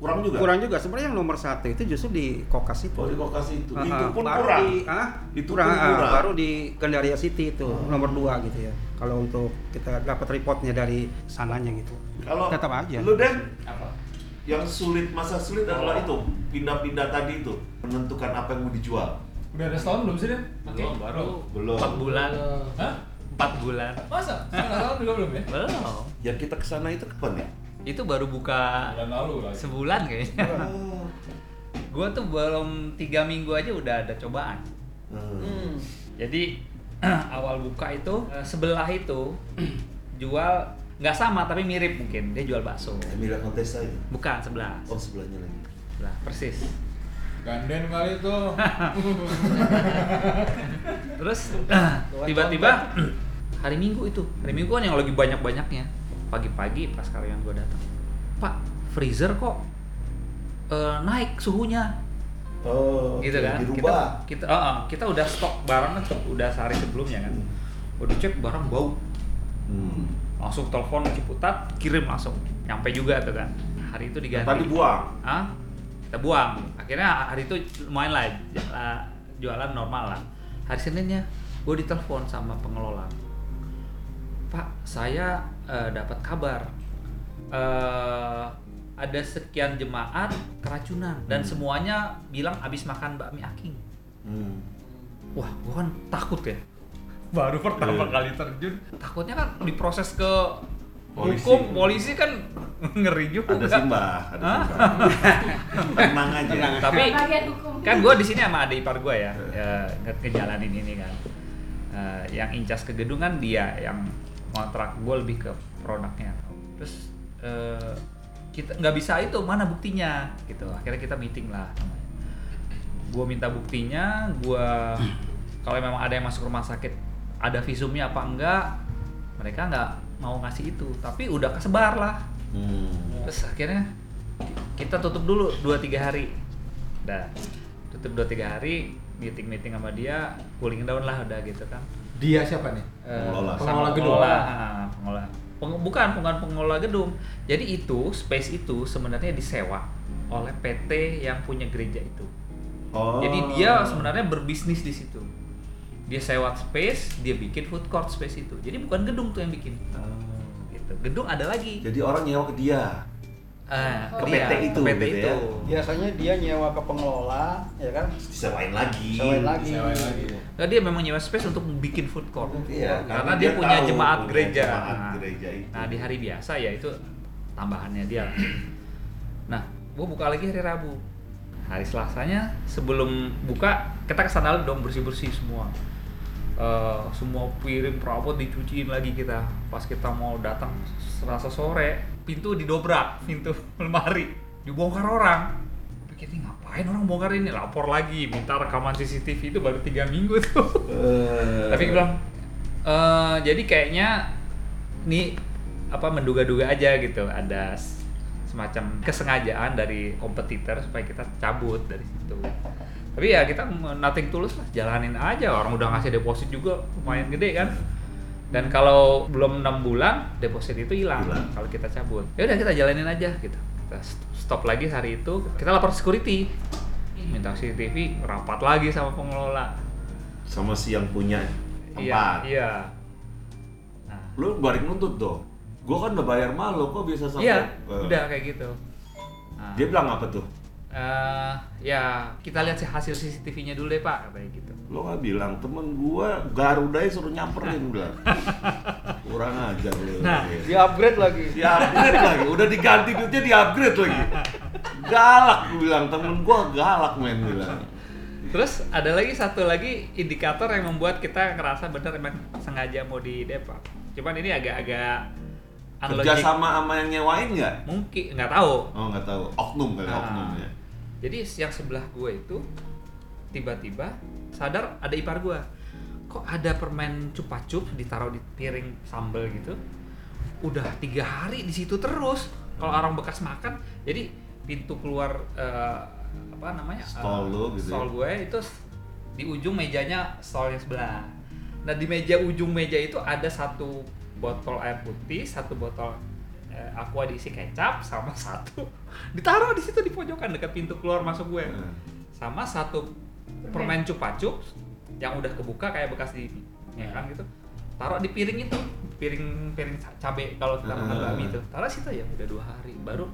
Kurang juga. Kurang juga sebenarnya yang nomor satu itu justru di kokas itu. Oh di lokasi itu. Ah, itu pun baru kurang. Di, ah, Itu kurang, pun ah, kurang. baru di Gandaria City itu nomor dua gitu ya. Kalau untuk kita dapat reportnya dari sananya gitu. Kalau tetap aja. Lu dan Apa? yang sulit masa sulit adalah itu pindah-pindah tadi itu menentukan apa yang mau dijual. Udah ada setahun belum sih Dan? Oke. Belum, baru Belum. 4 bulan. Hah? 4 bulan. Masa? Setengah tahun juga belum ya? Belum. Yang kita ke sana itu kapan ya? Itu baru buka Bulan lalu lah. sebulan kayaknya. Oh. Gua tuh belum tiga minggu aja udah ada cobaan. Hmm. Jadi awal buka itu eh, sebelah itu jual nggak sama tapi mirip mungkin dia jual bakso. Emilia Contessa itu. Bukan sebelah. Oh sebelahnya lagi. Sebelah persis. Ganden kali tuh. Terus tiba-tiba hari Minggu itu, hari Minggu kan yang lagi banyak-banyaknya. Pagi-pagi pas karyawan gue datang, Pak freezer kok eh, naik suhunya, Oh. gitu kan? Kita Dirubah. kita, oh, oh, kita udah stok barang kan udah sehari sebelumnya kan. Udah cek barang bau, Hmm. langsung telepon Ciputat, kirim langsung, nyampe juga tuh kan. Hari itu diganti. Tadi buang. Ah, kita buang. Akhirnya hari itu lumayan lah lah, jualan normal lah. Hari Seninnya gue ditelepon sama pengelola. Pak, saya eh, dapat kabar eh, ada sekian jemaat keracunan dan semuanya bilang habis makan bakmi aking. Hmm. Wah, gue kan takut ya. Baru pertama Iya. kali terjun, takutnya kan diproses ke Polisi. hukum, polisi kan ngeri juga. Ada Simba, ada? Simba. Tenang aja. Tapi Bagian hukum. kan gue di sini sama adik ipar gue ya, ya nge- ngejalanin ini kan. Eh, yang incas ke gedung kan dia, yang kontrak gue lebih ke produknya. Terus eh, kita nggak bisa itu mana buktinya gitu. Akhirnya kita meeting lah namanya. Gue minta buktinya, gue kalau memang ada yang masuk rumah sakit ada visumnya apa enggak, mereka nggak mau ngasih itu. Tapi udah kesebar lah. Hmm. Terus akhirnya kita tutup dulu 2-3 hari. Dah, tutup 2-3 hari, meeting-meeting sama dia, cooling down lah udah gitu kan. Dia siapa nih? Eh, Pengelola. Pengelola gedung. Pengelola, ah, pengelola. Peng- bukan, bukan pengelola gedung. Jadi itu, space itu sebenarnya disewa oleh PT yang punya gereja itu. Oh. Jadi dia sebenarnya berbisnis di situ. Dia sewa space, dia bikin food court space itu. Jadi bukan gedung tuh yang bikin. Oh. Gitu. Gedung ada lagi. Jadi orang nyewa ke dia. Eh, Ke dia, PT itu, ke PT gitu itu. ya? Biasanya dia nyewa ke pengelola, ya kan? Disewain lagi. Sewain lagi. Sewain lagi. Nah, dia memang nyewa space untuk bikin food court. Iya, Karena dia punya tahu jemaat punya gereja. Jemaat Nah, gereja itu. Nah, di hari biasa ya itu tambahannya dia. Nah, gua buka lagi hari Rabu. Hari Selasanya sebelum buka kita ke sana dong bersih-bersih semua. Eh, semua piring perabot dicuciin lagi kita. Pas kita mau datang Selasa sore, pintu didobrak, pintu lemari dibongkar orang. Pikir ini ngapain orang bongkar ini? Lapor lagi, minta rekaman CCTV itu baru tiga minggu tuh. Eh, Tapi bilang, "Eh, jadi kayaknya nih apa menduga-duga aja gitu ada semacam kesengajaan dari kompetitor supaya kita cabut dari situ. Tapi ya kita nothing tulus lah, jalanin aja. Orang udah ngasih deposit juga lumayan gede kan. Dan kalau belum enam bulan deposit itu hilang kalau kita cabut. Ya udah kita jalanin aja gitu. Kita st- stop lagi hari itu. Kita lapor security, minta CCTV, rapat lagi sama pengelola. sama si yang punya Iya, tempat. iya. Nah, Lu balik nuntut dong. Gua kan udah bayar lo, kok bisa sampai iya, Eh, udah kayak gitu. Nah, Dia bilang apa tuh? Eh, ya kita lihat sih hasil CCTV-nya dulu deh pak, katanya gitu. Lo nggak bilang temen gua Garuda suruh nyamperin bilang. Kurang ajar lu. Nah, Di upgrade lagi. di upgrade lagi, udah diganti duitnya di upgrade lagi. Galak gua bilang, temen gua galak men bilang. Terus ada lagi satu lagi indikator yang membuat kita ngerasa bener emang sengaja mau di Depok. Cuman ini agak-agak Kerja sama sama yang nyewain nggak? Mungkin nggak tahu. Oh nggak tahu. Oknum kali Nah, oknumnya. Jadi yang sebelah gue itu tiba-tiba sadar ada ipar gue. Kok ada permen cupa-cup ditaruh di piring sambal gitu? Udah tiga hari di situ terus. Kalau orang bekas makan, jadi pintu keluar eh, apa namanya? Stall lu gitu ya? Stall gue itu di ujung mejanya stall yang sebelah. Nah di meja ujung meja itu ada satu botol air putih, satu botol aqua diisi kecap, sama satu. Ditaruh di situ di pojokan dekat pintu keluar masuk gue, Hmm. sama satu permen cupa-cup yang udah kebuka kayak bekas di ya kan gitu, taruh di piring itu, piring piring ca- cabe kalau kita makan Hmm. bakmi itu, taruh situ ya udah dua hari, baru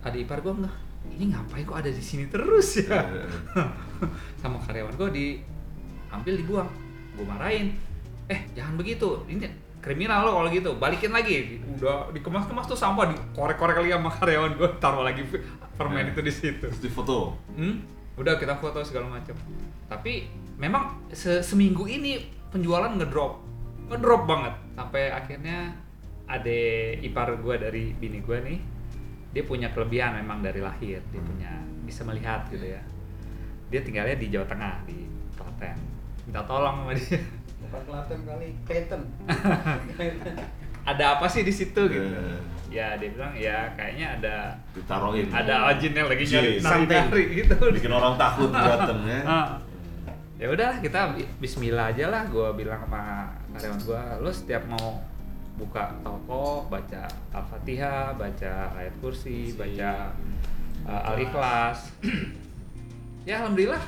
adik ipar gue nggak ini ngapain kok ada di sini terus ya? Sama karyawan gue diambil dibuang. Gue marahin eh jangan begitu. Ini kriminal lo kalau gitu balikin lagi udah dikemas-kemas tuh sampah dikorek-korek lagi sama karyawan gue taruh lagi permen itu di situ Terus di foto. Hmm, udah kita foto segala macam. Tapi memang se- seminggu ini penjualan ngedrop, ngedrop banget. Sampai akhirnya ade ipar gue dari bini gue nih, dia punya kelebihan memang dari lahir, dia punya bisa melihat gitu ya. Dia tinggalnya di Jawa Tengah di Klaten. Minta tolong sama dia. Bukan Klaten kali, Klaten. Ada apa sih di situ gitu? Eh. Ya dia bilang ya kayaknya ada Ditaruhin. ada ajin yang lagi nyari nari gitu. Bikin orang takut ya. Ah. ya udah kita bi- Bismillah aja lah gue bilang sama karyawan gue lo setiap mau buka toko baca al-fatihah baca ayat kursi baca uh, al-ikhlas ya alhamdulillah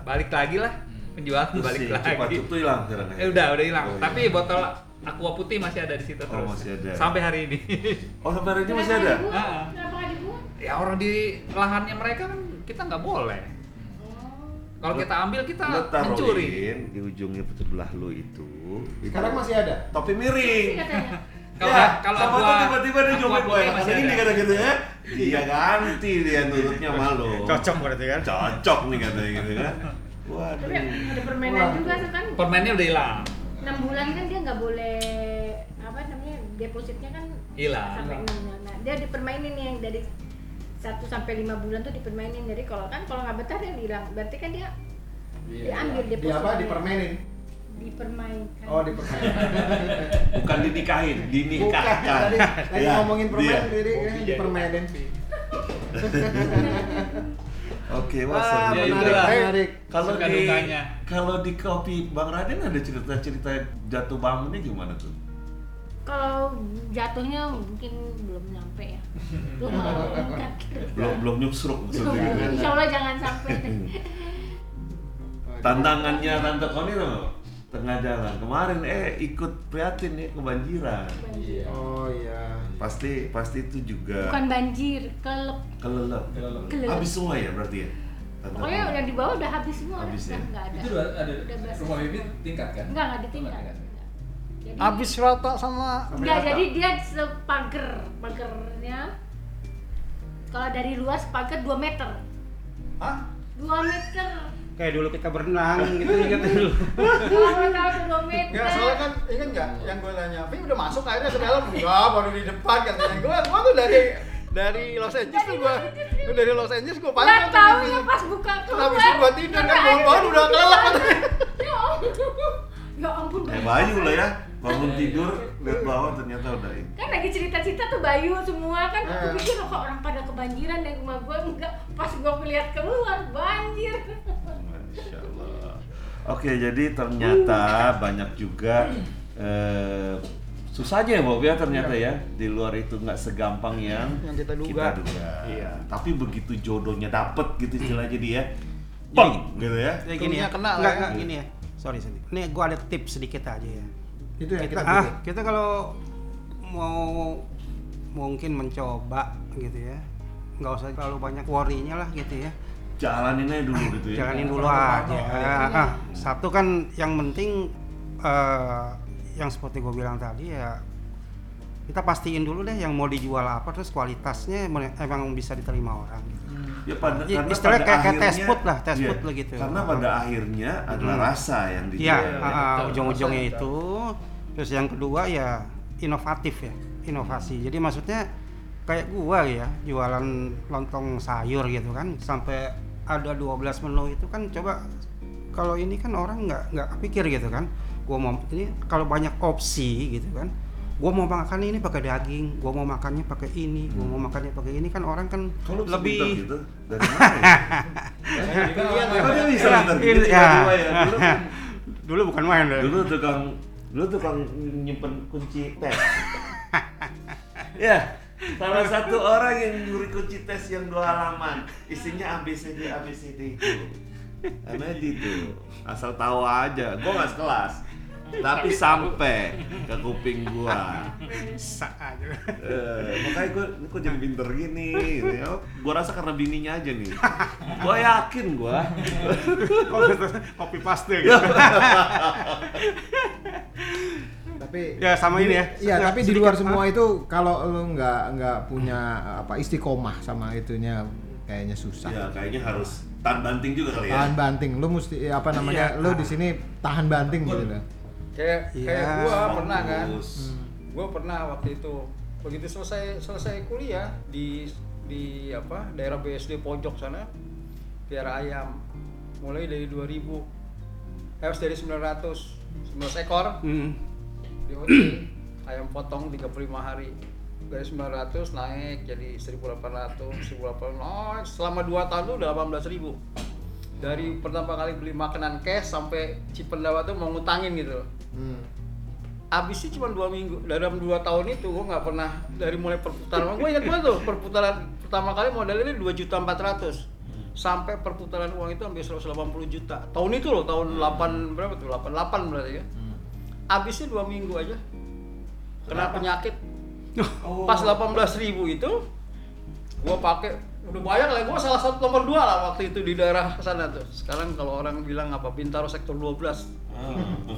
balik lagi lah penjualan Terus balik si lagi Cup tuh hilang sekarang ya? eh udah udah hilang Oh, iya. tapi botol aqua putih masih ada di situ Oh, terus masih ada. sampai hari ini Oh sampai hari ini masih ada? Ah. Kenapa nggak dibuang? ya orang di lahannya mereka kan kita nggak boleh kalau kita ambil kita Lo mencuri di ujungnya sebelah lu itu. itu Sekarang masih ada. topi miring. katanya. Kalau ya, kalau sama aqua- tuh tiba-tiba dia nyopet gue masih ini ada. kata gitu ya. Dia ganti dia nurutnya malu. Cocok berarti kan? Cocok nih katanya gitu kan. Tapi Waduh. ada permainan juga tuh kan. permennya udah hilang 6 bulan kan dia nggak boleh apa namanya depositnya kan Hilang. sampai 6 bulan. Nah, dia dipermainin nih yang dari 1 sampai 5 bulan tuh dipermainin. Jadi kalau kan kalau nggak betah dia hilang. Berarti kan dia diambil Di depositnya. apa? Dipermainin. Dipermainkan. Oh, dipermainin. Bukan dinikahin, Bukan. dinikahkan. Tadi lagi Ya, ngomongin permen dia. tadi ya, dipermainin. Oke, wah Wah, menarik, menarik. Kalau di kalau di kopi Bang Raden ada cerita-cerita jatuh bangunnya gimana tuh? Kalau jatuhnya mungkin belum nyampe ya. Belum. Belum belum nyusruk maksudnya gitu. ya. Insya Allah jangan sampai. Tantangannya Tante Koni tuh tengah jalan kemarin eh ikut prihatin ya kebanjiran. Oh iya. Pasti pasti itu juga Bukan banjir, kelelep. Kelelep. Habis semua ya berarti ya. Tante Pokoknya Koni? yang di bawah udah habis semua. Habis udah ya? nggak ada. Itu udah ada Udah rumah bibit tingkat kan? Enggak, enggak ditingkat. Oh, nggak Enggak. Jadi, Habis rata sama enggak, jadi dia sepager, pagernya kalau dari luas pagar 2 meter. Hah? 2 meter. Kayak dulu kita berenang gitu ingat dulu. Kalau tahu tuh 2 meter. Enggak, soalnya kan ingat nggak yang gue tanya, Pi udah masuk akhirnya ke dalam? Enggak, baru di depan katanya. Gue gue tuh dari dari Los Angeles tuh gue, gue dari Los Angeles gue pantau tahu tuh ya pas buka keluar. Habis itu gua tidur kan, bangun-bangun udah kelelep. Ya ampun. Ya ampun. Eh Bayu lah ya, bangun tidur lihat bawah ternyata udah ini. kan lagi cerita-cerita tuh Bayu semua kan aku Eh. pikir kok orang pada kebanjiran dan rumah gue enggak pas gue melihat keluar banjir Masya Allah. Oke, jadi ternyata banyak juga eh, susahnya ya Bob ya ternyata ya di luar itu nggak segampang yang Yang kita duga. Iya. Tapi begitu jodohnya dapet gitu istilahnya dia, bang gitu ya. Ya gini ya, kena ya. enggak, gini ya. Sorry, sorry. Ini gua ada tips sedikit aja ya. Itu ya kita, kita ah, kita kalau mau mungkin mencoba gitu ya nggak usah terlalu banyak worry-nya lah gitu ya Jalanin aja dulu gitu ya. jalanin dulu aja ya. ah, satu kan yang penting eh, yang seperti gue bilang tadi ya kita pastiin dulu deh yang mau dijual apa terus kualitasnya emang bisa diterima orang gitu. Ya pada Ya, karena istilahnya pada kayak- kayak akhirnya- test food lah, test iya, food lah gitu. Karena pada akhirnya adalah Hmm. rasa yang dijual. Iya, ya. ah, ah, betul. ujung-ujungnya itu. Terus yang kedua ya inovatif ya, inovasi. Jadi maksudnya kayak gua ya, jualan lontong sayur gitu kan, sampai ada 12 menu itu kan coba kalau ini kan orang nggak nggak pikir gitu kan. Gua mau ini kalau banyak opsi gitu kan. Gua mau makan ini pakai daging, gua mau makannya pakai ini, gua mau makannya pakai ini kan orang kan pintar lebih gitu dari mana? ya? Oh, dia bisa pintar gitu Ini- tiba-tiba ya. Dulu kan dulu bukan main deh. dulu tukang dulu tukang nyimpen kunci tes. Ya salah satu orang yang nyuri kunci tes yang dua halaman. Isinya ABCD ABCD itu karena itu asal tahu aja. Gua nggak sekelas tapi sampai ke kuping gua. Bisa aja. Eh, makanya gua ini kok jadi pinter gini gitu ya. Gua rasa karena bininya aja nih. Gua yakin gua. Kopi, kopi paste gitu. tapi Ya, sama ini ya. Iya, Ya, tapi di luar semua itu kalau lu nggak nggak punya apa istiqomah sama itunya kayaknya susah. Ya kayaknya harus tahan banting juga kali ya. Tahan banting, lu mesti apa namanya? Lu di sini tahan banting gitu. Kayak Iya. kayak gua pernah kan? Bagus. gua pernah waktu itu. Begitu selesai selesai kuliah di di apa daerah BSD pojok sana piara ayam. Mulai dari 2000 harus dari 900 19 ekor. Hmm. di OC ayam potong 35 hari. Dari 900 naik jadi 1800 1800 oh, selama 2 tahun tuh udah 18.000 dari pertama kali beli makanan cash sampai Cipendawa tuh mau ngutangin gitu loh. Hmm. Habisnya cuma dua minggu dalam dua tahun itu gue nggak pernah dari mulai perputaran. Gue ingat banget tuh perputaran pertama kali modalnya dua juta empat ratus. Sampai perputaran uang itu hampir 180 juta. Tahun itu loh tahun 8 berapa tuh? 88 berarti ya. Habisnya dua minggu aja. Kena penyakit. Pas 18.000 ribu itu gua pakai udah banyak lah gua salah satu nomor dua lah waktu itu di daerah sana tuh. Sekarang kalau orang bilang apa Bintaro sektor 12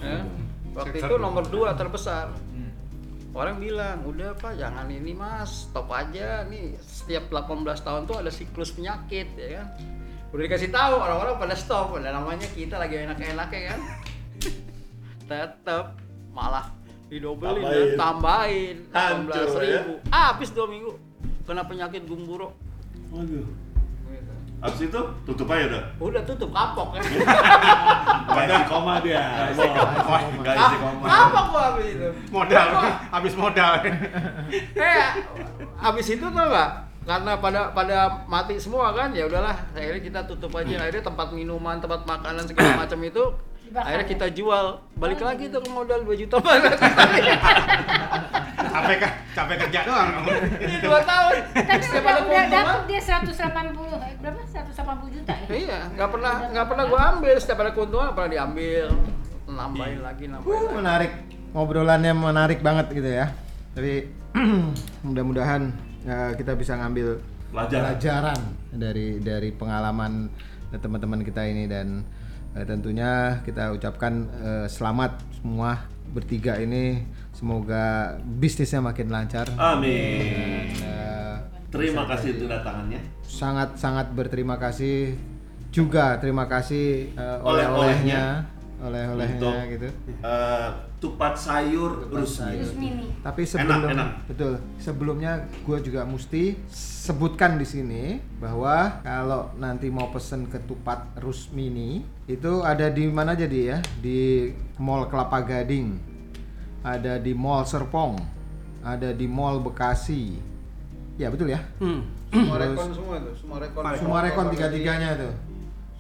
ya. Waktu itu nomor dua terbesar. Orang bilang udah pak jangan ini mas. Stop aja. Nih setiap 18 tahun tuh ada siklus penyakit ya kan? Udah dikasih tahu orang-orang pada stop. Udah namanya kita lagi enak-enaknya kan? Tetap malah didobelin Tambahin. ya, tambahin Hancur, 18 ya. ribu. ah, habis dua minggu kena penyakit gumburo Waduh. Habis itu tutup aja udah. udah tutup kapok kan Gak isi koma dia. Gak isi koma. kapok gua habis itu. Modal, habis modal. kayak habis itu tuh nggak? Karena pada pada mati semua kan ya udahlah. Akhirnya kita tutup aja. Akhirnya tempat minuman tempat makanan segala macam itu akhirnya ya? kita jual. Balik lagi tuh ke modal 2 juta capek kan, capek kerja doang. ini dua tahun Tapi Setiap udah, udah keuntungan, dapet dia 180 eh, berapa? 180 juta ya? iya nggak pernah nggak pernah gua ambil setiap ada keuntungan pernah diambil nambahin lagi nambahin Uh, lagi. menarik. Ngobrolannya menarik banget gitu ya. Tapi mudah-mudahan eh, kita bisa ngambil Pelajaran. pelajaran dari dari pengalaman teman-teman kita ini dan eh, tentunya kita ucapkan eh, selamat semua bertiga ini semoga bisnisnya makin lancar. Amin. Eh, Terima kasih untuk datangannya. sangat sangat berterima kasih juga terima kasih eh, Oleh-olehnya. oleh-olehnya Untuk gitu. eh, tupat sayur rusmi. Terus mini. Tapi sebelum enak. betul sebelumnya gue juga mesti sebutkan di sini bahwa kalau nanti mau pesen ketupat Rusmini itu ada di mana jadi ya di Mall Kelapa Gading, ada di Mall Serpong, ada di Mall Bekasi. Ya betul ya. Hmm. semua rekon semua tuh semua rekon Sumarekon tiga-tiganya tuh.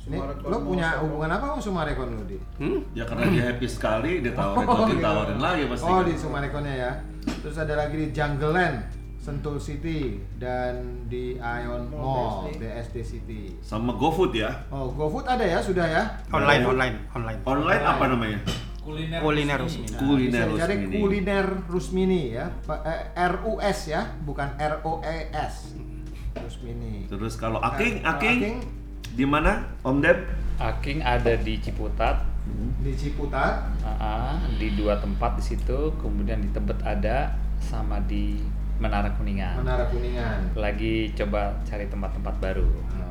Ini lo punya Serpong. hubungan apa sama Sumarekon lo di? Hmm? Ya karena dia happy sekali, dia tawarin Oh, lagi, gitu. tawarin lagi pasti. Oh kan. di Sumarekonnya ya. Terus ada lagi di Jungle Land, Sentul City dan di Ion Mall, Mall BSD City. Sama GoFood ya. Oh GoFood ada ya sudah ya. Online, online, online. Online apa namanya? Kuliner, Kuliner resmi. resmi. Kuliner Bisa dicari Rusmini. kuliner Rusmini ya. Eh, RUS ya, bukan ROES. Rusmini. Terus kalau Aking, Kalau Aking, Aking di mana? Om Deb? Aking ada di Ciputat, di Ciputat. ah, di dua tempat di situ, kemudian di Tebet ada, sama di Menara Kuningan. Menara Kuningan. Lagi coba cari tempat-tempat baru.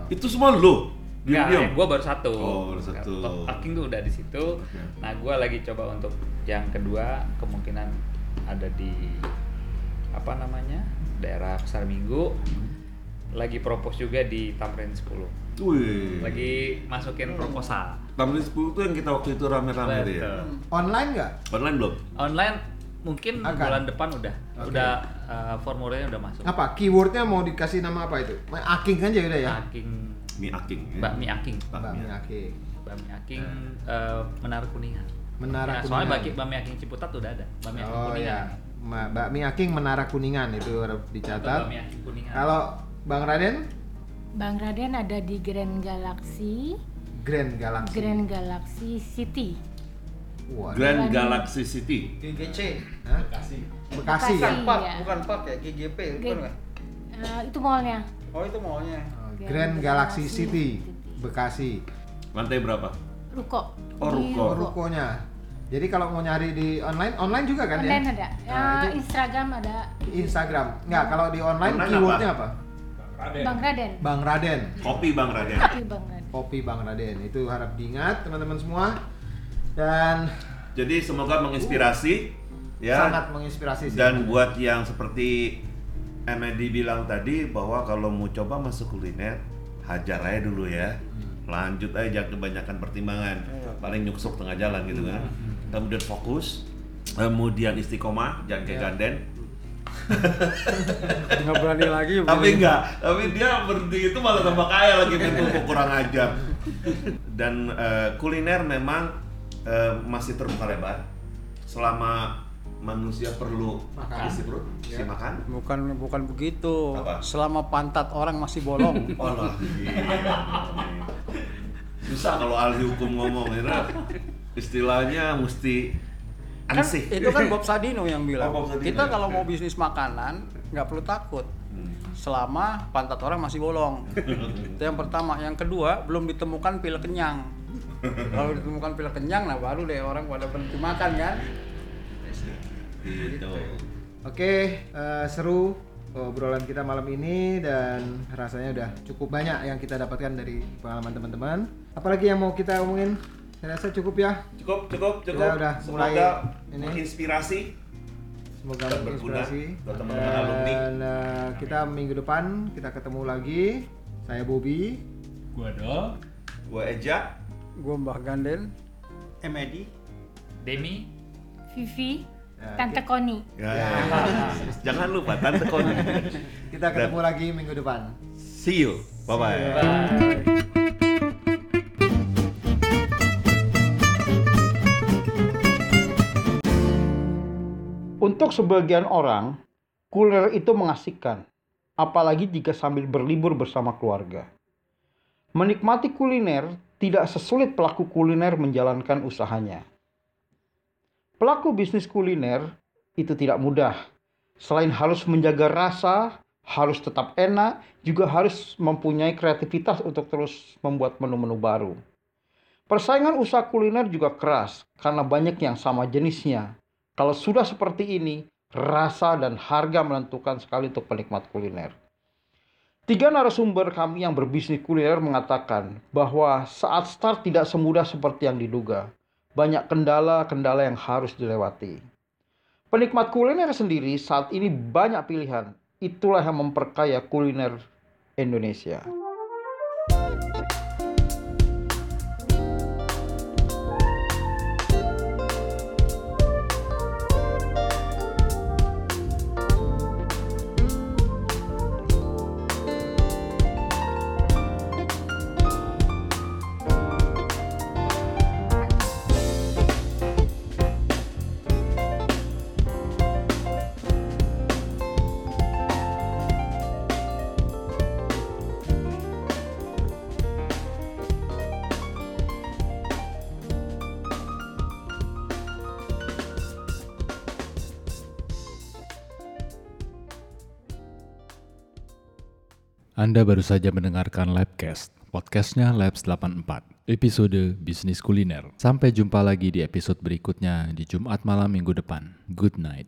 Itu semua lo? Enggak, Diam-diam? gue baru satu. Oh, baru satu. Aking tuh udah di situ. Nah, gue lagi coba untuk yang kedua kemungkinan ada di apa namanya daerah Pasar Minggu. Lagi propose juga di Tamrin 10. Wih. Lagi masukin proposal. Tamrin 10 tuh yang kita waktu itu rame-rame deh ya. Betul. Online nggak? Online belum? Online mungkin Akan. bulan depan udah Oke. udah uh, formulirnya udah masuk. Apa? Keywordnya mau dikasih nama apa itu? Aking aja udah ya. Aking Mi Aking. ya. bakmi Aking. Bakmi Aking. Bakmi Aking uh, Menara Kuningan. Menara Ya, soalnya Kuningan. baki bakmi Aking Ciputat udah ada. Bakmi Aking Oh Kuningan. ya, Ma- bakmi Aking Menara Kuningan itu dicatat. Bakmi Aking Kuningan. Kalau Bang Raden, Bang Raden ada di Grand Galaxy, Grand Galaxy. Grand Galaxy City. Waduh. Grand Galaxy City. GGC. Hah? Bekasi. Bekasi. Bekasi. Park, Iya. bukan park ya, GGP, bukan G- nggak? Eh, itu mallnya Oh itu maunya. Grand Galaxy City, Bekasi. Lantai berapa? ruko Oh, ruko. Oh, rukonya. Jadi kalau mau nyari di online, online juga kan online ya? ada ya, Nah, Instagram ada Instagram. Enggak, kalau di online, Online keywordnya apa? Raden. Bang Raden Bang Raden. Kopi Bang Raden. Tapi Bang Raden Kopi Bang Raden. Itu harap diingat teman-teman semua. Dan Jadi semoga menginspirasi ya. sangat menginspirasi sih. Dan buat yang seperti Emedi bilang tadi bahwa kalau mau coba masuk kuliner, hajar aja dulu ya. Lanjut aja jangan kebanyakan pertimbangan. Paling nyuksuk tengah jalan gitu kan. Kemudian fokus, kemudian istiqomah, jangan kayak ganden. Nggak berani lagi. Tapi enggak, tapi dia berhenti itu malah tambah kaya lagi itu kurang ajar. Dan eh, kuliner memang eh, masih terbuka lebar selama manusia perlu Makan. isi perut, isi Ya. makan. Bukan bukan begitu. Apa? Selama pantat orang masih bolong. Oh lah. Susah kalau ahli hukum ngomong itu istilahnya mesti kan ansih. itu kan Bob Sadino yang bilang. Oh, Bob Sadino. Kita kalau mau bisnis makanan nggak perlu takut. Selama pantat orang masih bolong. itu yang pertama. Yang kedua belum ditemukan pil kenyang. Kalau ditemukan pil kenyang, nah baru deh orang pada berhenti makan kan. Gitu. Oke, eh, seru obrolan kita malam ini dan rasanya udah cukup banyak yang kita dapatkan dari pengalaman teman-teman. Apalagi yang mau kita omongin? Saya rasa cukup ya. Cukup, cukup, cukup. Kita udah Semoga mulai ini. menginspirasi. Semoga Dan berguna menginspirasi. buat teman-teman alumni. Dan eh, kita minggu depan kita ketemu lagi. Saya Bobby. Gua do. Gua Eja. Gue Mbah Ganden. Emedi. Demi Vivi Tante Koni Ya. Jangan lupa Tante Koni. Kita ketemu lagi minggu depan. See you. Bye bye. Bye. Untuk sebagian orang, kuliner itu mengasihkan, apalagi jika sambil berlibur bersama keluarga. Menikmati kuliner tidak sesulit pelaku kuliner menjalankan usahanya. Pelaku bisnis kuliner itu tidak mudah. Selain harus menjaga rasa, harus tetap enak, juga harus mempunyai kreativitas untuk terus membuat menu-menu baru. Persaingan usaha kuliner juga keras karena banyak yang sama jenisnya. Kalau sudah seperti ini, rasa dan harga menentukan sekali untuk penikmat kuliner. Tiga narasumber kami yang berbisnis kuliner mengatakan bahwa saat start tidak semudah seperti yang diduga. Banyak kendala-kendala yang harus dilewati. Penikmat kuliner sendiri saat ini banyak pilihan. Itulah yang memperkaya kuliner Indonesia. Anda baru saja mendengarkan Labcast, podcastnya Labs 84, episode Bisnis Kuliner. Sampai jumpa lagi di episode berikutnya di Jumat malam minggu depan. Good night.